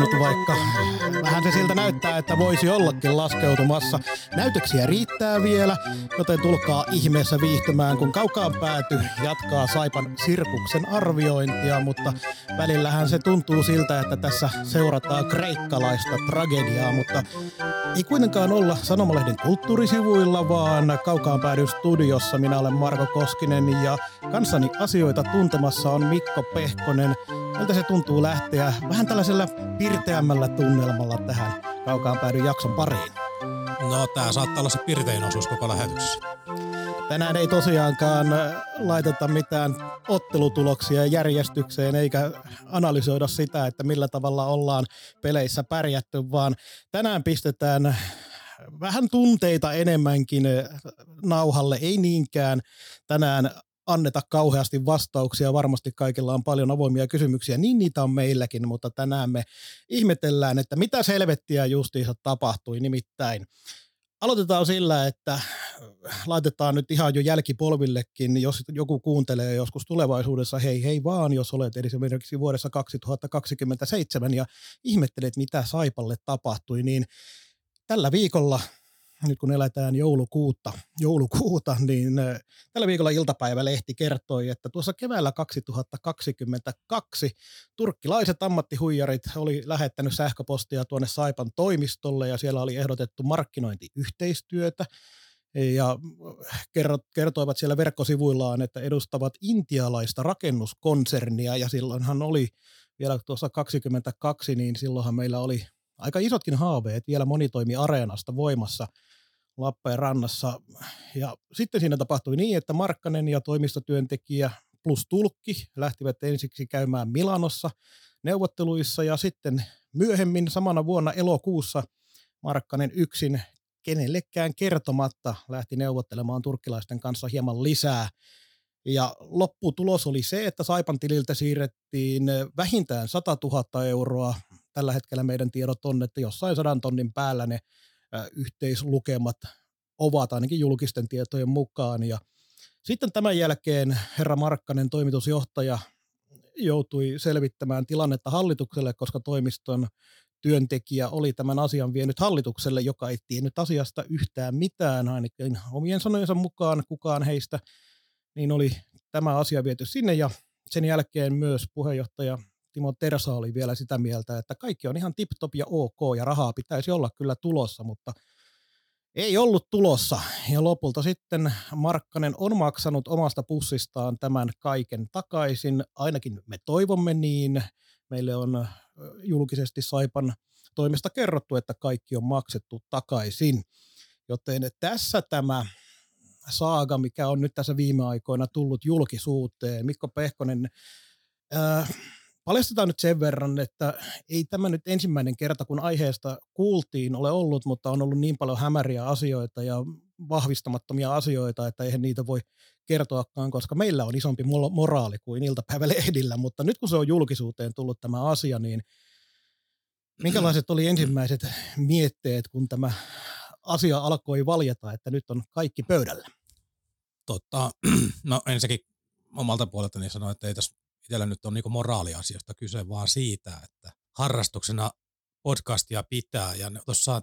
Laskeutunut, vaikka vähän se siltä näyttää, että voisi ollakin laskeutumassa. Näytöksiä riittää vielä, joten tulkaa ihmeessä viihtymään, kun kaukaan pääty jatkaa Saipan sirkuksen arviointia, mutta välillähän se tuntuu siltä, että tässä seurataan kreikkalaista tragediaa, mutta ei kuitenkaan olla Sanomalehden kulttuurisivuilla, vaan kaukaan päädyn studiossa. Minä olen Marko Koskinen ja kanssani asioita tuntemassa on Mikko Pehkonen. Miltä se tuntuu lähteä vähän tällaisella pirteämmällä tunnelmalla tähän kaukaan päädyn jakson pariin? No, tää saattaa olla se pirtein osuus koko lähetyksessä. Tänään ei tosiaankaan laiteta mitään ottelutuloksia järjestykseen eikä analysoida sitä, että millä tavalla ollaan peleissä pärjätty, vaan tänään pistetään vähän tunteita enemmänkin nauhalle, ei niinkään tänään anneta kauheasti vastauksia. Varmasti kaikilla on paljon avoimia kysymyksiä, niin niitä on meilläkin, mutta tänään me ihmetellään, että mitä selvettiä justiinsa tapahtui. Nimittäin aloitetaan sillä, että laitetaan nyt ihan jo jälkipolvillekin, jos joku kuuntelee joskus tulevaisuudessa, hei hei vaan, jos olet esimerkiksi vuodessa 2027 ja ihmettelet, mitä Saipalle tapahtui, niin tällä viikolla nyt kun eletään joulukuuta, joulukuuta niin äh, tällä viikolla iltapäivälehti kertoi, että tuossa keväällä 2022 turkkilaiset ammattihuijarit oli lähettänyt sähköpostia tuonne Saipan toimistolle ja siellä oli ehdotettu markkinointiyhteistyötä. Ja kertoivat siellä verkkosivuillaan, että edustavat intialaista rakennuskonsernia ja silloinhan oli vielä tuossa 22, niin silloinhan meillä oli aika isotkin haaveet vielä monitoimi areenasta voimassa Lappeenrannassa. Ja sitten siinä tapahtui niin, että Markkanen ja toimistotyöntekijä plus tulkki lähtivät ensiksi käymään Milanossa neuvotteluissa ja sitten myöhemmin samana vuonna elokuussa Markkanen yksin kenellekään kertomatta lähti neuvottelemaan turkkilaisten kanssa hieman lisää. Ja lopputulos oli se, että Saipan tililtä siirrettiin vähintään 100 000 euroa. Tällä hetkellä meidän tiedot on, että jossain sadan tonnin päällä ne yhteislukemat ovat ainakin julkisten tietojen mukaan. Ja sitten tämän jälkeen herra Markkanen, toimitusjohtaja, joutui selvittämään tilannetta hallitukselle, koska toimiston työntekijä oli tämän asian vienyt hallitukselle, joka ei tiennyt asiasta yhtään mitään, ainakin omien sanojensa mukaan kukaan heistä, niin oli tämä asia viety sinne ja sen jälkeen myös puheenjohtaja Timo Tersa oli vielä sitä mieltä, että kaikki on ihan tip-top ja ok ja rahaa pitäisi olla kyllä tulossa, mutta ei ollut tulossa. Ja lopulta sitten Markkanen on maksanut omasta pussistaan tämän kaiken takaisin. Ainakin me toivomme niin. Meille on julkisesti Saipan toimesta kerrottu, että kaikki on maksettu takaisin. Joten tässä tämä saaga, mikä on nyt tässä viime aikoina tullut julkisuuteen. Mikko Pehkonen, äh, Paljastetaan nyt sen verran, että ei tämä nyt ensimmäinen kerta, kun aiheesta kuultiin, ole ollut, mutta on ollut niin paljon hämäriä asioita ja vahvistamattomia asioita, että eihän niitä voi kertoakaan, koska meillä on isompi moraali kuin iltapäivälehdillä, mutta nyt kun se on julkisuuteen tullut tämä asia, niin minkälaiset oli ensimmäiset mietteet, kun tämä asia alkoi valjeta, että nyt on kaikki pöydällä? Totta, no ensinnäkin omalta puoleltani sanoin, että ei tässä itsellä nyt on niinku moraaliasiasta kyse, vaan siitä, että harrastuksena podcastia pitää. Ja tuossa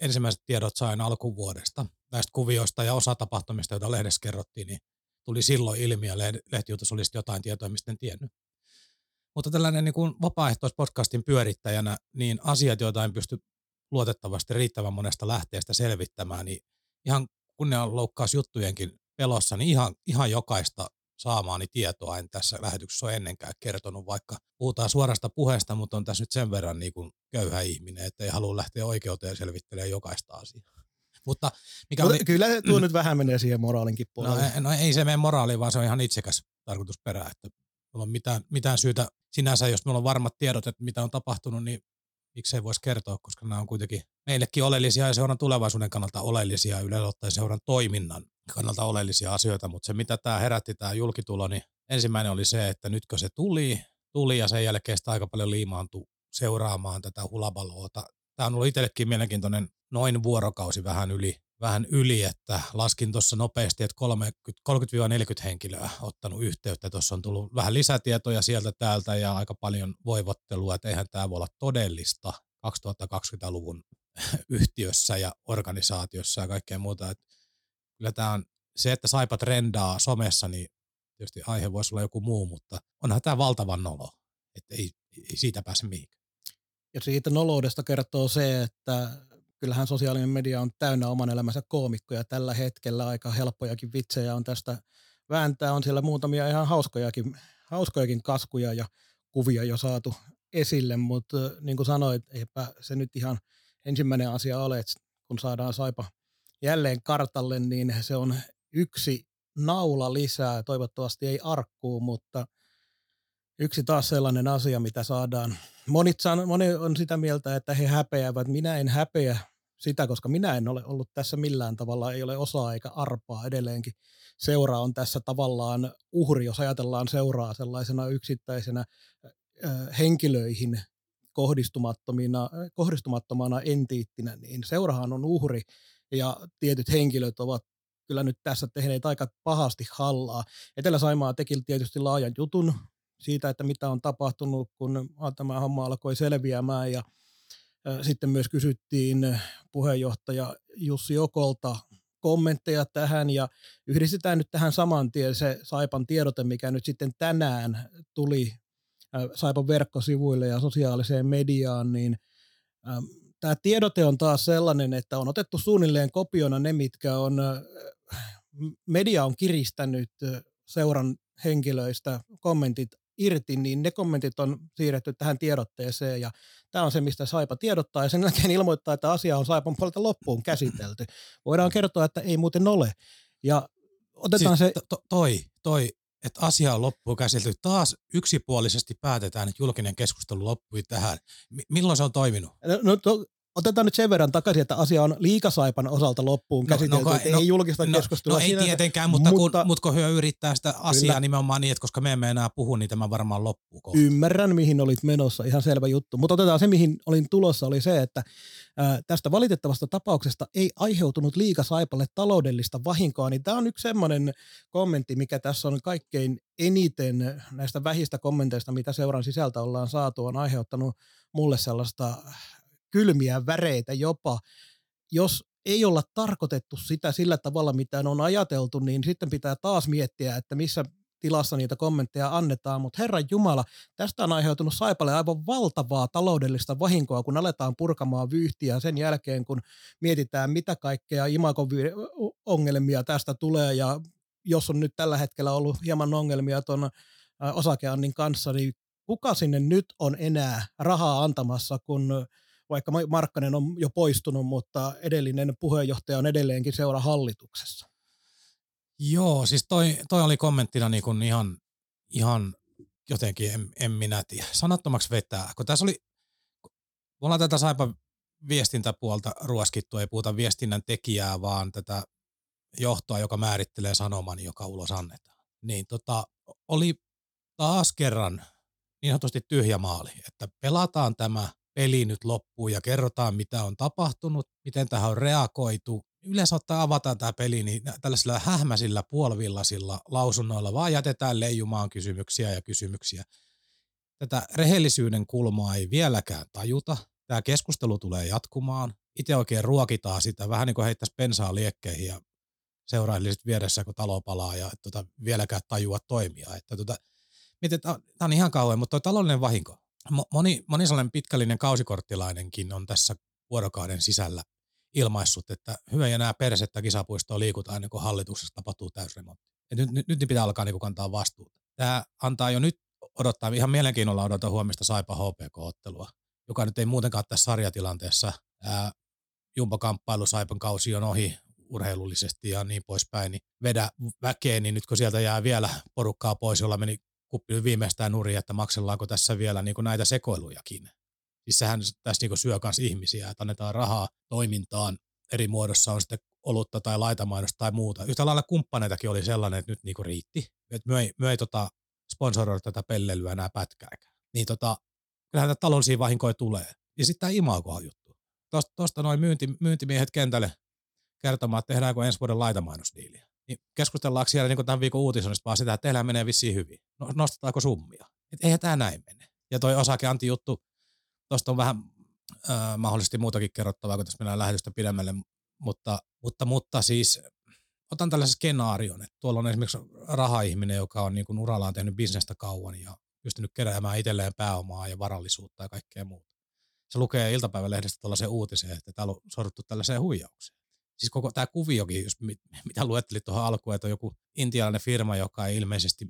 ensimmäiset tiedot sain alkuvuodesta näistä kuvioista ja osa tapahtumista, joita lehdessä kerrottiin, niin tuli silloin ilmi ja lehtijutus olisi jotain tietoa, mistä en tiennyt. Mutta tällainen niin kuin vapaaehtoispodcastin pyörittäjänä, niin asiat, joita en pysty luotettavasti riittävän monesta lähteestä selvittämään, niin ihan kunnianloukkausjuttujenkin pelossa, niin ihan, ihan jokaista saamaani tietoa en tässä lähetyksessä ole ennenkään kertonut, vaikka puhutaan suorasta puheesta, mutta on tässä nyt sen verran niin kuin köyhä ihminen, että ei halua lähteä oikeuteen selvittelemään jokaista asiaa. Mutta mikä oli, Kyllä tuo nyt vähän menee siihen moraalinkin no, puolelle. ei- no ei se mene moraaliin, vaan se on ihan itsekäs tarkoitusperä, että mulla on mitään, mitään syytä sinänsä, jos meillä on varmat tiedot, että mitä on tapahtunut, niin miksei voisi kertoa, koska nämä on kuitenkin meillekin oleellisia ja seuran tulevaisuuden kannalta oleellisia yleensä ottaen seuran toiminnan kannalta oleellisia asioita, mutta se mitä tämä herätti, tämä julkitulo, niin ensimmäinen oli se, että nytkö se tuli, tuli ja sen jälkeen sitä aika paljon liimaantui seuraamaan tätä hulabaloota. Tämä on ollut itsellekin mielenkiintoinen noin vuorokausi vähän yli, vähän yli että laskin tuossa nopeasti, että 30 30-40 henkilöä ottanut yhteyttä. Tuossa on tullut vähän lisätietoja sieltä täältä ja aika paljon voivottelua, että eihän tämä voi olla todellista 2020-luvun yhtiössä ja organisaatiossa ja kaikkea muuta. Että kyllä tämä on se, että saipa trendaa somessa, niin tietysti aihe voisi olla joku muu, mutta onhan tämä valtavan nolo, että ei, ei siitä pääse mihinkään. Ja siitä noloudesta kertoo se, että kyllähän sosiaalinen media on täynnä oman elämänsä koomikkoja tällä hetkellä. Aika helppojakin vitsejä on tästä vääntää. On siellä muutamia ihan hauskojakin, hauskojakin kaskuja ja kuvia jo saatu esille, mutta niin kuin sanoit, eipä se nyt ihan ensimmäinen asia ole, että kun saadaan Saipa jälleen kartalle, niin se on yksi naula lisää. Toivottavasti ei arkkuu, mutta yksi taas sellainen asia, mitä saadaan. Monit san, moni on sitä mieltä, että he häpeävät. Minä en häpeä sitä, koska minä en ole ollut tässä millään tavalla, ei ole osaa eikä arpaa edelleenkin. Seura on tässä tavallaan uhri, jos ajatellaan seuraa sellaisena yksittäisenä henkilöihin kohdistumattomina, kohdistumattomana entiittinä, niin seurahan on uhri ja tietyt henkilöt ovat kyllä nyt tässä tehneet aika pahasti hallaa. Etelä-Saimaa teki tietysti laajan jutun siitä, että mitä on tapahtunut, kun tämä homma alkoi selviämään ja sitten myös kysyttiin puheenjohtaja Jussi Okolta kommentteja tähän ja yhdistetään nyt tähän saman tien se Saipan tiedote, mikä nyt sitten tänään tuli Saipan verkkosivuille ja sosiaaliseen mediaan, niin tämä tiedote on taas sellainen, että on otettu suunnilleen kopiona ne, mitkä on, media on kiristänyt seuran henkilöistä kommentit irti, niin ne kommentit on siirretty tähän tiedotteeseen ja tämä on se, mistä Saipa tiedottaa ja sen jälkeen ilmoittaa, että asia on Saipan puolelta loppuun käsitelty. Voidaan kertoa, että ei muuten ole. Ja otetaan siis se... To, toi, toi, että asia on loppuun käsitelty. Taas yksipuolisesti päätetään, että julkinen keskustelu loppui tähän. M- milloin se on toiminut? No, to, otetaan nyt sen verran takaisin, että asia on liikasaipan osalta loppuun käsitelty, no, no, no, ei julkista no, keskustelua. No ei sinänsä, tietenkään, mutta, mutta kun, mutta kun hyö yrittää sitä asiaa kyllä. nimenomaan niin, että koska me emme enää puhu, niin tämä varmaan loppuu kohta. Ymmärrän, mihin olit menossa, ihan selvä juttu. Mutta otetaan se, mihin olin tulossa, oli se, että ää, tästä valitettavasta tapauksesta ei aiheutunut liikasaipalle taloudellista vahinkoa, niin tämä on yksi semmoinen kommentti, mikä tässä on kaikkein eniten näistä vähistä kommenteista, mitä seuran sisältä ollaan saatu, on aiheuttanut mulle sellaista kylmiä väreitä jopa. Jos ei olla tarkoitettu sitä sillä tavalla, mitä on ajateltu, niin sitten pitää taas miettiä, että missä tilassa niitä kommentteja annetaan, mutta Herran Jumala, tästä on aiheutunut Saipalle aivan valtavaa taloudellista vahinkoa, kun aletaan purkamaan vyyhtiä sen jälkeen, kun mietitään, mitä kaikkea imakongelmia tästä tulee, ja jos on nyt tällä hetkellä ollut hieman ongelmia tuon osakeannin kanssa, niin kuka sinne nyt on enää rahaa antamassa, kun vaikka Markkanen on jo poistunut, mutta edellinen puheenjohtaja on edelleenkin seura hallituksessa. Joo, siis toi, toi oli kommenttina niin kuin ihan, ihan jotenkin, en, en minä tiedä, sanattomaksi vetää. Kun tässä oli, kun ollaan tätä saipa viestintäpuolta ruoskittu, ei puhuta viestinnän tekijää, vaan tätä johtoa, joka määrittelee sanoman, joka ulos annetaan. Niin tota, oli taas kerran niin sanotusti tyhjä maali, että pelataan tämä peli nyt loppuun ja kerrotaan, mitä on tapahtunut, miten tähän on reagoitu. Yleensä ottaa avataan tämä peli niin tällaisilla hähmäisillä puolivillasilla lausunnoilla, vaan jätetään leijumaan kysymyksiä ja kysymyksiä. Tätä rehellisyyden kulmaa ei vieläkään tajuta. Tämä keskustelu tulee jatkumaan. Itse oikein ruokitaan sitä, vähän niin kuin heittäisi pensaa liekkeihin ja seurailisit vieressä, kun talo palaa ja tota, vieläkään tajua toimia. Että tota, mietin, tämä on ihan kauan, mutta tuo taloudellinen vahinko, moni, moni sellainen pitkällinen kausikorttilainenkin on tässä vuorokauden sisällä ilmaissut, että hyvä ja nämä persettä kisapuistoa liikutaan ennen kuin hallituksessa tapahtuu täysremontti. Nyt, nyt, nyt pitää alkaa niin kuin kantaa vastuuta. Tämä antaa jo nyt odottaa, ihan mielenkiinnolla odota huomista Saipa HPK-ottelua, joka nyt ei muutenkaan tässä sarjatilanteessa. Ää, Jumbo-kamppailu Saipan kausi on ohi urheilullisesti ja niin poispäin, niin vedä väkeen, niin nyt kun sieltä jää vielä porukkaa pois, jolla meni kuppi viimeistään nurin, että maksellaanko tässä vielä niin näitä sekoilujakin. Siis sehän tässä niin syö myös ihmisiä, että annetaan rahaa toimintaan eri muodossa, on sitten olutta tai laitamainosta tai muuta. Yhtä lailla kumppaneitakin oli sellainen, että nyt niin riitti. Että myö ei, myö ei tota, sponsoroida tätä pellelyä enää pätkääkään. Niin tota, kyllähän tätä taloudellisia vahinkoja tulee. Ja sitten tämä imago juttu. Tuosta, noin myynti, myyntimiehet kentälle kertomaan, että tehdäänkö ensi vuoden laitamainosdiiliä. Niin keskustellaanko siellä niin tämän viikon uutisonnista vaan sitä, että teillä menee vissiin hyvin. No, nostetaanko summia? Et eihän tämä näin mene. Ja toi osakeanti juttu, tuosta on vähän äh, mahdollisesti muutakin kerrottavaa, kun tässä mennään lähetystä pidemmälle, mutta, mutta, mutta siis otan tällaisen skenaarion, että tuolla on esimerkiksi rahaihminen, joka on niin kuin urallaan tehnyt bisnestä kauan ja pystynyt keräämään itselleen pääomaa ja varallisuutta ja kaikkea muuta. Se lukee iltapäivälehdestä tällaisen uutisen, että täällä on sorruttu tällaiseen huijaukseen. Siis koko tämä kuviokin, jos mit, mitä luettelit tuohon alkuun, että on joku intialainen firma, joka ei ilmeisesti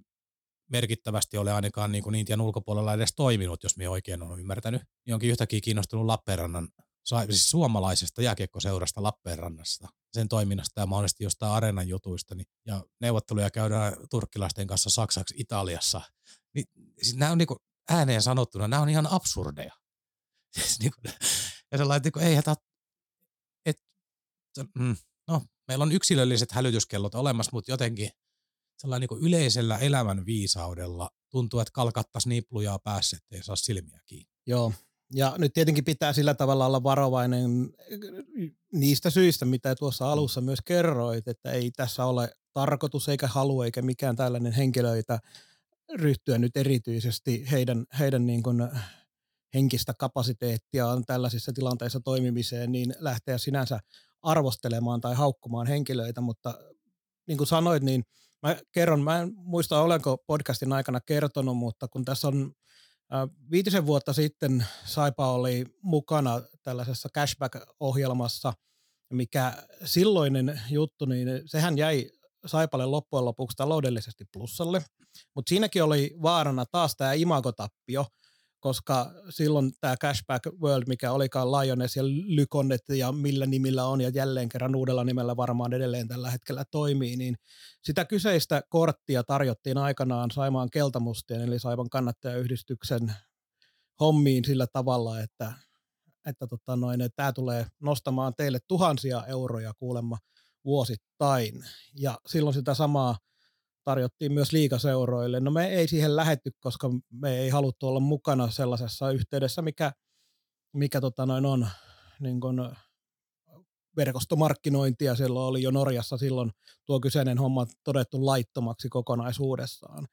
merkittävästi ole ainakaan niin kuin Intian ulkopuolella edes toiminut, jos me oikein on ymmärtänyt, niin onkin yhtäkkiä kiinnostunut Lappeenrannan siis suomalaisesta jääkiekkoseurasta Lappeenrannasta, sen toiminnasta ja mahdollisesti jostain areenan jutuista, niin, ja neuvotteluja käydään turkkilaisten kanssa Saksaksi Italiassa. Niin, siis nämä on niin kuin ääneen sanottuna, nämä on ihan absurdeja. Siis niin kuin, ja sellainen, niin kuin, ei hätä, et, mm, no, meillä on yksilölliset hälytyskellot olemassa, mutta jotenkin sellainen niin yleisellä elämän viisaudella tuntuu, että kalkattaisi niin lujaa päässä, ettei saa silmiä kiinni. Joo, ja nyt tietenkin pitää sillä tavalla olla varovainen niistä syistä, mitä tuossa mm. alussa myös kerroit, että ei tässä ole tarkoitus eikä halu eikä mikään tällainen henkilöitä ryhtyä nyt erityisesti heidän, heidän niin kuin henkistä kapasiteettiaan tällaisissa tilanteissa toimimiseen, niin lähteä sinänsä arvostelemaan tai haukkumaan henkilöitä, mutta niin kuin sanoit, niin mä kerron, mä en muista olenko podcastin aikana kertonut, mutta kun tässä on Viitisen vuotta sitten Saipa oli mukana tällaisessa cashback-ohjelmassa, mikä silloinen juttu, niin sehän jäi Saipalle loppujen lopuksi taloudellisesti plussalle, mutta siinäkin oli vaarana taas tämä imagotappio, koska silloin tämä Cashback World, mikä olikaan Lioness ja Lykonnet ja millä nimillä on ja jälleen kerran uudella nimellä varmaan edelleen tällä hetkellä toimii, niin sitä kyseistä korttia tarjottiin aikanaan Saimaan Keltamustien eli Saivan kannattajayhdistyksen hommiin sillä tavalla, että, että tota noin, tämä tulee nostamaan teille tuhansia euroja kuulemma vuosittain. Ja silloin sitä samaa tarjottiin myös liikaseuroille. No me ei siihen lähetty, koska me ei haluttu olla mukana sellaisessa yhteydessä, mikä, mikä tota noin on niin kun verkostomarkkinointia. Silloin oli jo Norjassa silloin tuo kyseinen homma todettu laittomaksi kokonaisuudessaan.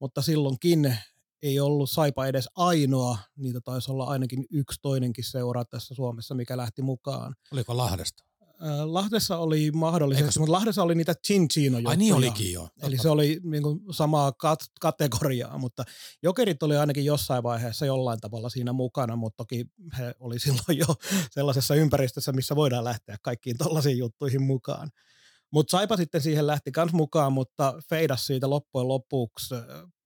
Mutta silloinkin ei ollut Saipa edes ainoa, niitä taisi olla ainakin yksi toinenkin seura tässä Suomessa, mikä lähti mukaan. Oliko Lahdesta? Lahdessa oli mahdollisesti, se... mutta Lahdessa oli niitä chinchino Ai niin olikin jo. Eli se oli niin kuin samaa kat- kategoriaa, mutta jokerit oli ainakin jossain vaiheessa jollain tavalla siinä mukana, mutta toki he oli silloin jo sellaisessa ympäristössä, missä voidaan lähteä kaikkiin tollaisiin juttuihin mukaan. Mutta Saipa sitten siihen lähti kans mukaan, mutta feidas siitä loppujen lopuksi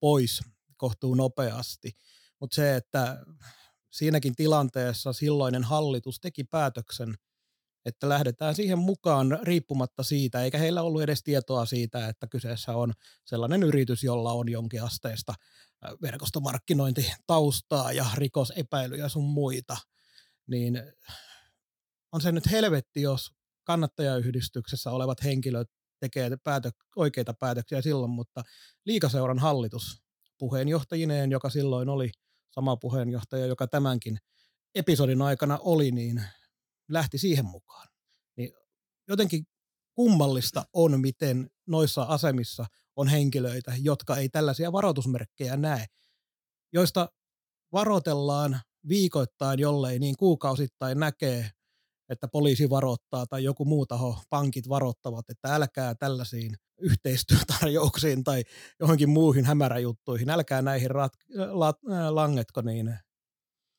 pois kohtuu nopeasti. Mutta se, että siinäkin tilanteessa silloinen hallitus teki päätöksen – että lähdetään siihen mukaan riippumatta siitä, eikä heillä ollut edes tietoa siitä, että kyseessä on sellainen yritys, jolla on jonkinasteista verkostomarkkinointitaustaa ja rikosepäilyjä sun muita, niin on se nyt helvetti, jos kannattajayhdistyksessä olevat henkilöt tekee päätö, oikeita päätöksiä silloin, mutta liikaseuran hallitus puheenjohtajineen, joka silloin oli sama puheenjohtaja, joka tämänkin episodin aikana oli, niin lähti siihen mukaan. Niin jotenkin kummallista on, miten noissa asemissa on henkilöitä, jotka ei tällaisia varoitusmerkkejä näe, joista varoitellaan viikoittain, jollei niin kuukausittain näkee, että poliisi varoittaa tai joku muu taho, pankit varoittavat, että älkää tällaisiin yhteistyötarjouksiin tai johonkin muihin hämäräjuttuihin, älkää näihin rat- la- langetko, niin,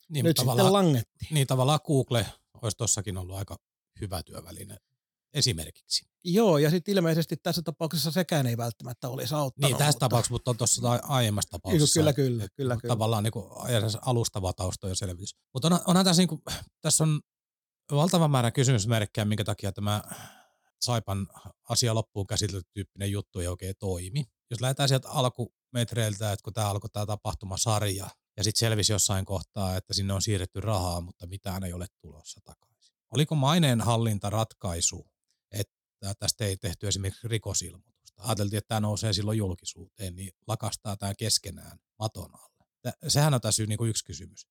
niin nyt sitten langettiin. Niin tavallaan Google olisi tossakin ollut aika hyvä työväline esimerkiksi. Joo, ja sitten ilmeisesti tässä tapauksessa sekään ei välttämättä olisi auttanut. Niin, tässä mutta- tapauksessa, mutta on tuossa aiemmassa tapauksessa. Kyllä, kyllä, että kyllä, kyllä. Tavallaan niin kuin, alustava tausta ja selvitys. Mutta on, onhan tässä, niin kuin, tässä on valtava määrä kysymysmerkkejä, minkä takia tämä Saipan asia loppuun käsitelty tyyppinen juttu ei oikein toimi. Jos lähdetään sieltä alkumetreiltä, että kun tämä alkoi tämä tapahtumasarja, ja sitten selvisi jossain kohtaa, että sinne on siirretty rahaa, mutta mitään ei ole tulossa takaisin. Oliko maineenhallinta ratkaisu, että tästä ei tehty esimerkiksi rikosilmoitusta? Ajateltiin, että tämä nousee silloin julkisuuteen, niin lakastaa tämä keskenään maton alle. Sehän on tässä niin kuin yksi kysymys,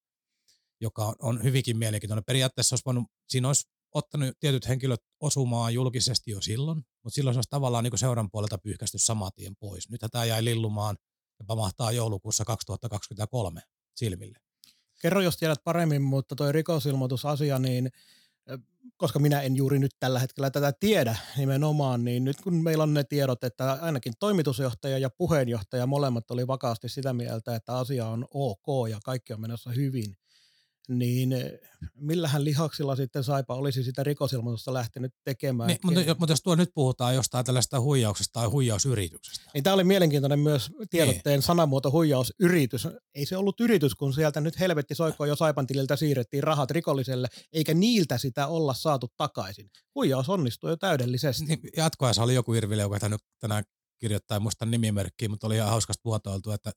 joka on, hyvinkin mielenkiintoinen. Periaatteessa olisi voinut, siinä olisi ottanut tietyt henkilöt osumaan julkisesti jo silloin, mutta silloin se olisi tavallaan niin seuran puolelta pyyhkästy saman tien pois. Nythän tämä jäi lillumaan ja pamahtaa joulukuussa 2023 silmille. Kerro, jos tiedät paremmin, mutta toi rikosilmoitusasia, niin koska minä en juuri nyt tällä hetkellä tätä tiedä nimenomaan, niin nyt kun meillä on ne tiedot, että ainakin toimitusjohtaja ja puheenjohtaja molemmat oli vakaasti sitä mieltä, että asia on ok ja kaikki on menossa hyvin, niin ö, millähän lihaksilla sitten Saipa olisi sitä rikosilmoitusta lähtenyt tekemään? Niin, mutta, mutta jos tuo nyt puhutaan jostain tällaista huijauksesta tai huijausyrityksestä, Niin tämä oli mielenkiintoinen myös tiedotteen sanamuoto huijausyritys. Ei se ollut yritys, kun sieltä nyt helvetti soikkoon jo Saipan tililtä siirrettiin rahat rikolliselle, eikä niiltä sitä olla saatu takaisin. Huijaus onnistui jo täydellisesti. niin jatkoajassa oli joku Irville, joka tänään kirjoittaa, muista nimimerkkiä, mutta oli ihan hauskasti muotoiltu, että,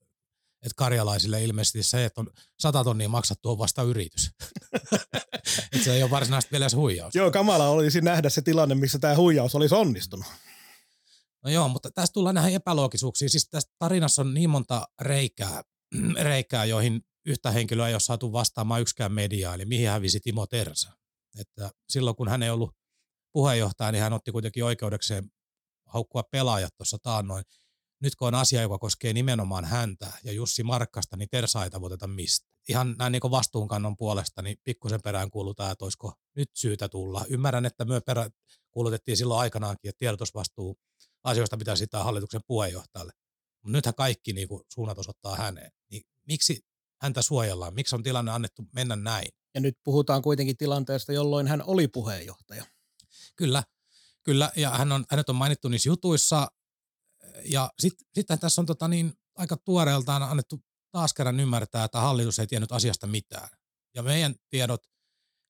että karjalaisille ilmeisesti se, että on sata tonnia maksattu on vasta yritys. että se ei ole varsinaisesti vielä edes huijaus. Joo, kamala olisi nähdä se tilanne, missä tämä huijaus olisi onnistunut. No joo, mutta tästä tullaan näihin epäloogisuuksiin. Siis tässä tarinassa on niin monta reikää, reikää joihin yhtä henkilöä ei ole saatu vastaamaan yksikään media, eli mihin hävisi Timo Tersa. Että silloin kun hän ei ollut puheenjohtaja, niin hän otti kuitenkin oikeudekseen haukkua pelaajat tuossa taannoin. Nyt kun on asia, joka koskee nimenomaan häntä ja Jussi Markkasta, niin Tersa ei tavoiteta mistä. Ihan näin niin vastuunkannon puolesta, niin pikkusen perään kuulutaan, että olisiko nyt syytä tulla. Ymmärrän, että me perä kuulutettiin silloin aikanaankin, että tiedotusvastuu asioista pitää sitä hallituksen puheenjohtajalle. Mutta nythän kaikki niin kuin, suunnat osoittaa häneen. Niin miksi häntä suojellaan? Miksi on tilanne annettu mennä näin? Ja nyt puhutaan kuitenkin tilanteesta, jolloin hän oli puheenjohtaja. Kyllä, kyllä. Ja hän on, hänet on mainittu niissä jutuissa. Ja sitten sit tässä on tota niin, aika tuoreeltaan annettu taas kerran ymmärtää, että hallitus ei tiennyt asiasta mitään. Ja meidän tiedot,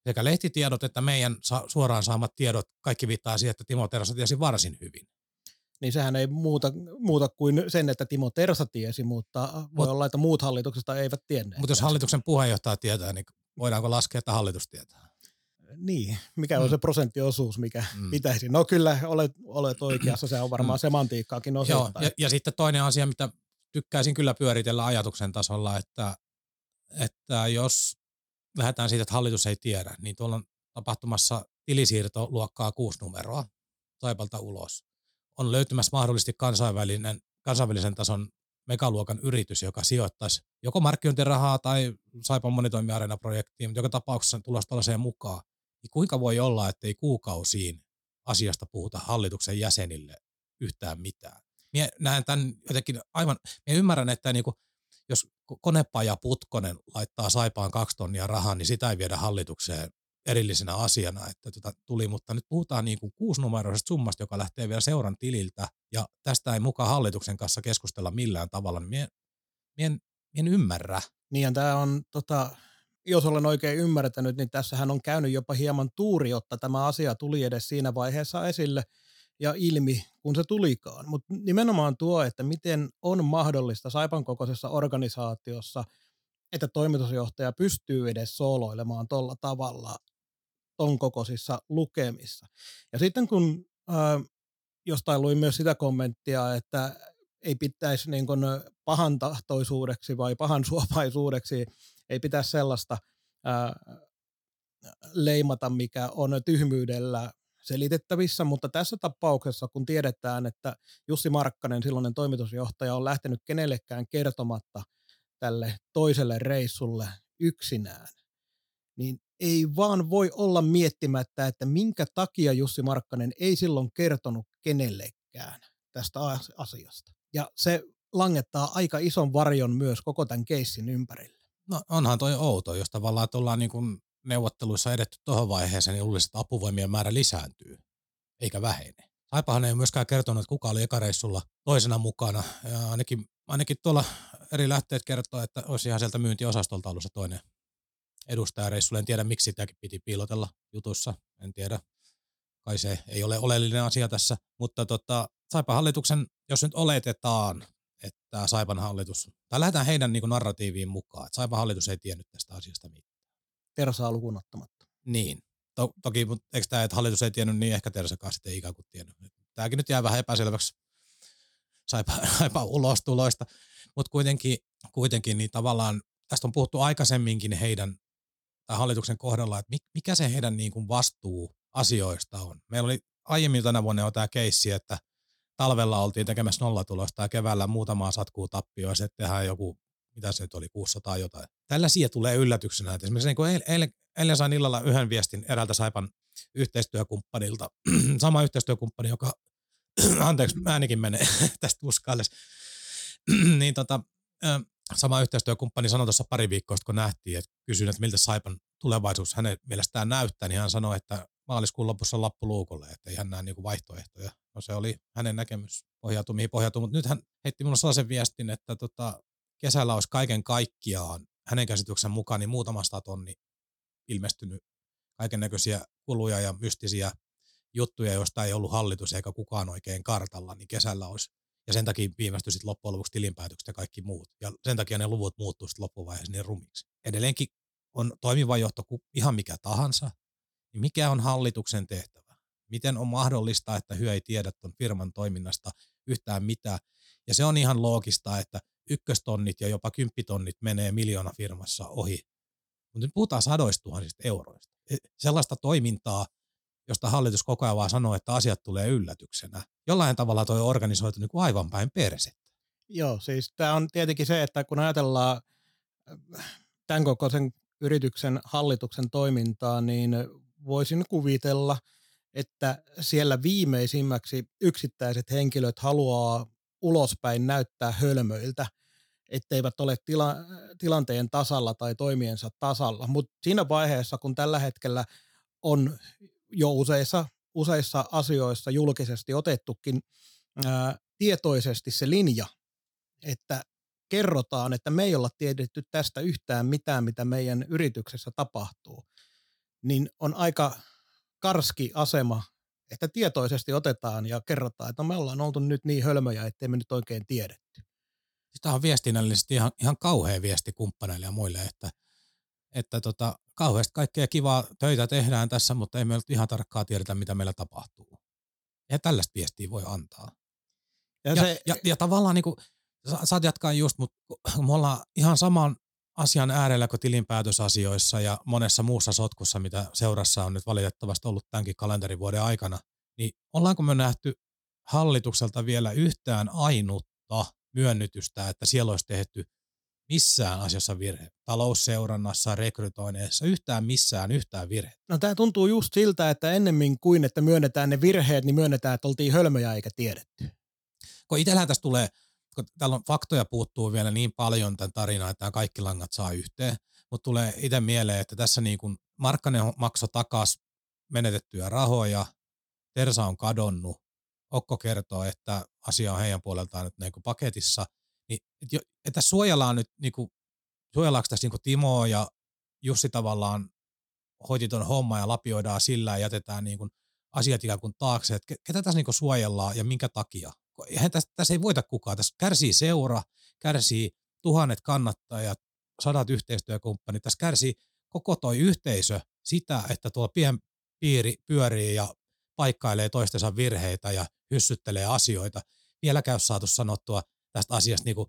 sekä lehtitiedot että meidän sa- suoraan saamat tiedot, kaikki viittaa siihen, että Timo Tersa tiesi varsin hyvin. Niin sehän ei muuta, muuta kuin sen, että Timo Tersa tiesi, mutta voi Mut- olla, että muut hallituksesta eivät tienneet. Mutta jos hallituksen puheenjohtaja tietää, niin voidaanko laskea, että hallitus tietää? Niin, mikä on Mm. se prosenttiosuus, mikä Mm. mm. pitäisi. No kyllä, olet, olet oikeassa, se on varmaan Mm. semantiikkaakin Joo, osittain. ja, ja sitten toinen asia, mitä tykkäisin kyllä pyöritellä ajatuksen tasolla, että, että jos lähdetään siitä, että hallitus ei tiedä, niin tuolla on tapahtumassa tilisiirto luokkaa kuusi numeroa Saipalta ulos. On löytymässä mahdollisesti kansainvälinen, kansainvälisen tason megaluokan yritys, joka sijoittaisi joko markkinointirahaa tai Saipan monitoimiarena-projektiin, mutta joka tapauksessa tulossa tällaiseen mukaan. Niin kuinka voi olla, että ei kuukausiin asiasta puhuta hallituksen jäsenille yhtään mitään? Mie näen tämän jotenkin aivan, minä ymmärrän, että niinku, jos ko- konepaja Putkonen laittaa Saipaan kaksi tonnia rahaa, niin sitä ei viedä hallitukseen erillisenä asiana, että tota, tuli, mutta nyt puhutaan niin kuin kuusinumeroisesta summasta, joka lähtee vielä seuran tililtä, ja tästä ei mukaan hallituksen kanssa keskustella millään tavalla, niin mie, mie, en, mie en ymmärrä. Niin ja tämä on, tota, jos olen oikein ymmärtänyt, niin tässähän on käynyt jopa hieman tuuri, jotta tämä asia tuli edes siinä vaiheessa esille ja ilmi, kun se tulikaan. Mutta nimenomaan tuo, että miten on mahdollista Saipan kokoisessa organisaatiossa, että toimitusjohtaja pystyy edes sooloilemaan tuolla tavalla ton kokoisissa lukemissa. Ja sitten kun äh, jostain luin myös sitä kommenttia, että ei pitäisi niin pahan tahtoisuudeksi vai pahan suopaisuudeksi, ei pitäisi sellaista ää, leimata, mikä on tyhmyydellä selitettävissä, mutta tässä tapauksessa, kun tiedetään, että Jussi Markkanen, silloinen toimitusjohtaja, on lähtenyt kenellekään kertomatta tälle toiselle reissulle yksinään, niin ei vaan voi olla miettimättä, että minkä takia Jussi Markkanen ei silloin kertonut kenellekään tästä as- asiasta. Ja se langettaa aika ison varjon myös koko tämän keissin ympärille. No onhan toi outo, jos tavallaan että ollaan niin kuin neuvotteluissa edetty tuohon vaiheeseen, niin luulisin, että apuvoimien määrä lisääntyy, eikä vähene. Saipahan ei myöskään kertonut, että kuka oli ekareissulla toisena mukana. Ja ainakin, ainakin tuolla eri lähteet kertoo, että olisi ihan sieltä myyntiosastolta ollut se toinen edustajareissulla. En tiedä, miksi sitäkin piti piilotella jutussa. En tiedä. Kai se ei ole oleellinen asia tässä. Mutta tota, Saipan hallituksen, jos nyt oletetaan, että Saipan hallitus, tai lähdetään heidän niin narratiiviin mukaan, että Saipan hallitus ei tiennyt tästä asiasta mitään. Tersaa lukuun ottamatta. Niin. To, toki, mutta eikö tämä, että hallitus ei tiennyt, niin ehkä Tersakaan sitten ikään kuin tiennyt. Tämäkin nyt jää vähän epäselväksi saipa, saipa ulostuloista, mutta kuitenkin, kuitenkin niin tavallaan tästä on puhuttu aikaisemminkin heidän tai hallituksen kohdalla, että mikä se heidän niin kuin vastuu asioista on. Meillä oli aiemmin tänä vuonna jo tämä keissi, että talvella oltiin tekemässä nollatulosta ja keväällä muutamaa satkuu tappioa ja sitten tehdään joku, mitä se nyt oli, 600 jotain. Tällaisia tulee yllätyksenä. Että esimerkiksi niin eilen, eilen sain illalla yhden viestin eräältä Saipan yhteistyökumppanilta. Sama yhteistyökumppani, joka, anteeksi, äänikin menee tästä uskallesi. niin tota, sama yhteistyökumppani sanoi tuossa pari viikkoa kun nähtiin, että kysyin, että miltä Saipan tulevaisuus hänen mielestään näyttää, niin hän sanoi, että maaliskuun lopussa lappu luukolle, että ei hän näe niinku vaihtoehtoja. Se oli hänen näkemys, pohjautu mihin pohjautuu, mutta nyt hän heitti minulle sellaisen viestin, että tota, kesällä olisi kaiken kaikkiaan hänen käsityksen mukaan niin muutama tonni ilmestynyt kaiken näköisiä kuluja ja mystisiä juttuja, joista ei ollut hallitus eikä kukaan oikein kartalla, niin kesällä olisi ja sen takia viimeistyi sitten loppujen lopuksi tilinpäätökset ja kaikki muut. Ja sen takia ne luvut muuttuu sitten loppuvaiheessa niin rumiksi. Edelleenkin on toimiva johto ihan mikä tahansa, niin mikä on hallituksen tehtävä? Miten on mahdollista, että hyö ei tiedä tuon firman toiminnasta yhtään mitään? Ja se on ihan loogista, että ykköstonnit ja jopa kymppitonnit menee miljoona firmassa ohi. Mutta nyt puhutaan sadoista tuhansista euroista. E, sellaista toimintaa, josta hallitus koko ajan vaan sanoo, että asiat tulee yllätyksenä. Jollain tavalla toi on organisoitu niin kuin aivan päin persettä. Joo, siis tämä on tietenkin se, että kun ajatellaan tämän kokoisen yrityksen hallituksen toimintaa, niin voisin kuvitella, että siellä viimeisimmäksi yksittäiset henkilöt haluaa ulospäin näyttää hölmöiltä, etteivät ole tila, tilanteen tasalla tai toimiensa tasalla. Mutta siinä vaiheessa, kun tällä hetkellä on jo useissa, useissa asioissa julkisesti otettukin ää, tietoisesti se linja, että kerrotaan, että me ei olla tiedetty tästä yhtään mitään, mitä meidän yrityksessä tapahtuu, niin on aika karski asema, että tietoisesti otetaan ja kerrotaan, että no me ollaan oltu nyt niin hölmöjä, ettei me nyt oikein tiedetty. Tämä on viestinnällisesti ihan, ihan kauhea viesti kumppaneille ja muille, että, että tota, kauheasti kaikkea kivaa töitä tehdään tässä, mutta ei me ihan tarkkaan tiedetä, mitä meillä tapahtuu. Ja tällaista viestiä voi antaa. Ja, ja, se, ja, ja tavallaan niin kuin, saat jatkaa just, mutta me ollaan ihan saman asian äärellä kuin tilinpäätösasioissa ja monessa muussa sotkussa, mitä seurassa on nyt valitettavasti ollut tämänkin kalenterivuoden aikana, niin ollaanko me nähty hallitukselta vielä yhtään ainutta myönnytystä, että siellä olisi tehty missään asiassa virhe. Talousseurannassa, rekrytoineessa, yhtään missään yhtään virhe. No tämä tuntuu just siltä, että ennemmin kuin että myönnetään ne virheet, niin myönnetään, että oltiin hölmöjä eikä tiedetty. Kun itsellähän tässä tulee, kun täällä on faktoja puuttuu vielä niin paljon tämän tarinaan, että kaikki langat saa yhteen, mutta tulee itse mieleen, että tässä niin kuin Markkanen maksoi takas menetettyjä rahoja, Tersa on kadonnut, Okko kertoo, että asia on heidän puoleltaan nyt niin paketissa – niin, että, että suojellaan nyt, niin kuin, suojellaanko tässä niin kuin Timo ja Jussi tavallaan hoiti ton homma ja lapioidaan sillä ja jätetään niin kuin asiat ikään kuin taakse, että ketä tässä niin suojellaan ja minkä takia. Eihän tässä, tässä ei voita kukaan. Tässä kärsii seura, kärsii tuhannet kannattajat, sadat yhteistyökumppanit. Tässä kärsii koko toi yhteisö sitä, että tuo pien piiri pyörii ja paikkailee toistensa virheitä ja hyssyttelee asioita. Vieläkään saatu sanottua tästä asiasta. Niin kuin,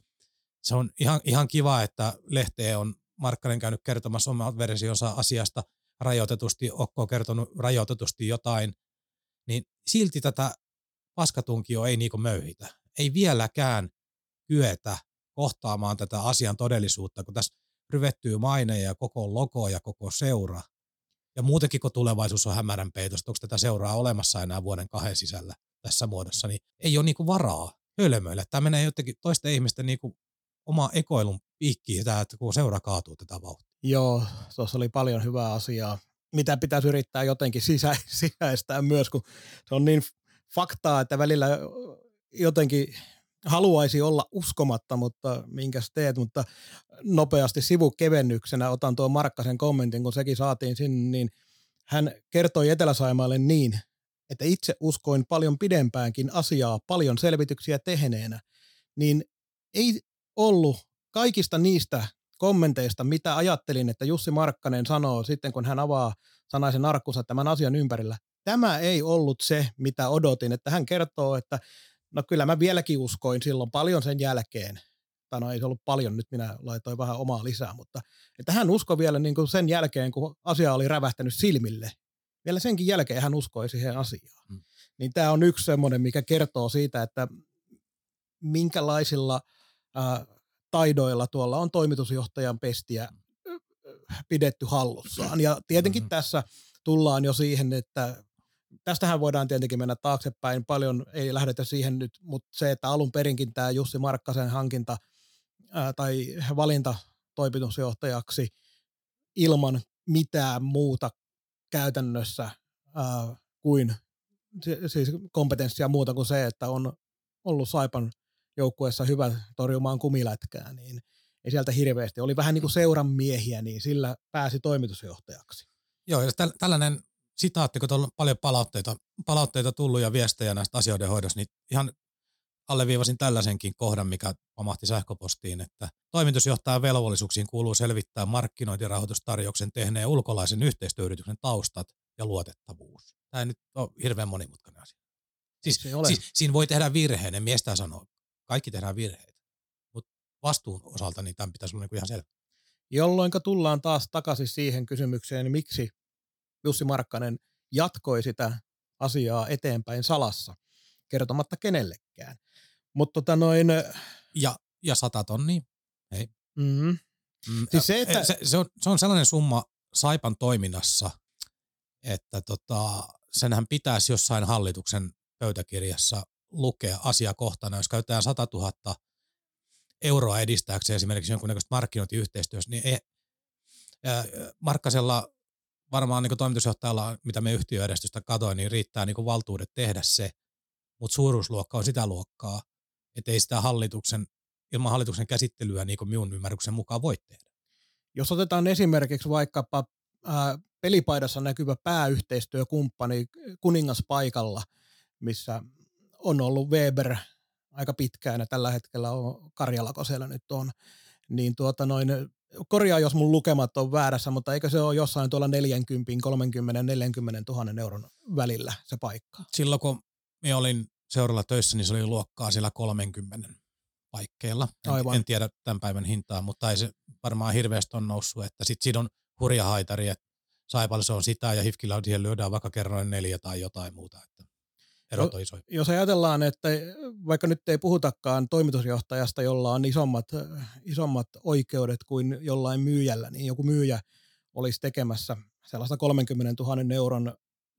se on ihan, ihan kiva, että lehteen on Markkanen käynyt kertomassa omaa versionsa asiasta rajoitetusti, Okko on kertonut rajoitetusti jotain, niin silti tätä paskatunkio ei niinku möyhitä. Ei vieläkään kyetä kohtaamaan tätä asian todellisuutta, kun tässä ryvettyy maine ja koko logo ja koko seura. Ja muutenkin, kun tulevaisuus on hämärän peitosta, onko tätä seuraa olemassa enää vuoden kahden sisällä tässä muodossa, niin ei ole niinku varaa hölmöillä. Tämä menee jotenkin toisten ihmisten niin kuin oma ekoilun piikkiin, tämä, että kun seura kaatuu tätä vauhtia. Joo, tuossa oli paljon hyvää asiaa, mitä pitäisi yrittää jotenkin sisä, sisäistää myös, kun se on niin faktaa, että välillä jotenkin haluaisi olla uskomatta, mutta minkäs teet, mutta nopeasti sivukevennyksenä otan tuon Markkasen kommentin, kun sekin saatiin sinne, niin hän kertoi Etelä-Saimaalle niin, että itse uskoin paljon pidempäänkin asiaa paljon selvityksiä tehneenä, niin ei ollut kaikista niistä kommenteista, mitä ajattelin, että Jussi Markkanen sanoo sitten, kun hän avaa sanaisen arkkunsa tämän asian ympärillä. Tämä ei ollut se, mitä odotin, että hän kertoo, että no kyllä mä vieläkin uskoin silloin paljon sen jälkeen, tai no ei se ollut paljon, nyt minä laitoin vähän omaa lisää, mutta että hän uskoi vielä niin kuin sen jälkeen, kun asia oli rävähtänyt silmille, vielä senkin jälkeen hän uskoi siihen asiaan. Hmm. Niin tämä on yksi semmoinen, mikä kertoo siitä, että minkälaisilla äh, taidoilla tuolla on toimitusjohtajan pestiä pidetty hallussaan. Ja tietenkin mm-hmm. tässä tullaan jo siihen, että tästähän voidaan tietenkin mennä taaksepäin, paljon ei lähdetä siihen nyt, mutta se, että alun perinkin tämä Jussi Markkasen hankinta ää, tai valinta toimitusjohtajaksi ilman mitään muuta käytännössä ää, kuin siis kompetenssia muuta kuin se, että on ollut Saipan joukkueessa hyvä torjumaan kumilätkää, niin ei sieltä hirveästi. Oli vähän niin kuin seuran miehiä, niin sillä pääsi toimitusjohtajaksi. Joo, ja täl- tällainen sitaatti, kun on paljon palautteita, palautteita tullut ja viestejä näistä asioiden hoidosta, niin ihan alleviivasin tällaisenkin kohdan, mikä pamahti sähköpostiin, että toimitusjohtajan velvollisuuksiin kuuluu selvittää markkinointirahoitustarjouksen tehneen ulkolaisen yhteistyöyrityksen taustat ja luotettavuus. Tämä ei nyt ole hirveän monimutkainen asia. Siis, siis siinä voi tehdä virheen, en miestä sanoa. Kaikki tehdään virheitä. Mutta vastuun osalta niin tämän pitäisi olla niin ihan selvä. Jolloin tullaan taas takaisin siihen kysymykseen, miksi Jussi Markkanen jatkoi sitä asiaa eteenpäin salassa, kertomatta kenellekään. Mutta tota noin... Ja, ja sata tonni. Hei. Mm-hmm. Mm, siis se, että... se, se, on, se on sellainen summa Saipan toiminnassa, että tota, senhän pitäisi jossain hallituksen pöytäkirjassa lukea asiakohtana, jos käytetään 100 000 euroa edistääkseen esimerkiksi jonkunnäköistä markkinointiyhteistyössä, niin ei, ää, Markkasella varmaan niin toimitusjohtajalla, mitä me yhtiöedestystä katoin, niin riittää niin valtuudet tehdä se, mutta suuruusluokka on sitä luokkaa, että ei sitä hallituksen, ilman hallituksen käsittelyä niin kuin minun ymmärryksen mukaan voi tehdä. Jos otetaan esimerkiksi vaikkapa ää, pelipaidassa näkyvä pääyhteistyökumppani kuningaspaikalla, missä on ollut Weber aika pitkään ja tällä hetkellä on Karjalako siellä nyt on, niin tuota noin, korjaa jos mun lukemat on väärässä, mutta eikö se ole jossain tuolla 40, 30, 40 000 euron välillä se paikka? Silloin kun minä olin seuralla töissä, niin se oli luokkaa siellä 30 paikkeilla. En, Aivan. en tiedä tämän päivän hintaa, mutta ei se varmaan hirveästi on noussut, että sitten siinä on hurja haitari, että Saipal se on sitä ja Hifkillä siihen lyödään vaikka kerran neljä tai jotain muuta. Että erot on isoja. Jos ajatellaan, että vaikka nyt ei puhutakaan toimitusjohtajasta, jolla on isommat, isommat oikeudet kuin jollain myyjällä, niin joku myyjä olisi tekemässä sellaista 30 000 euron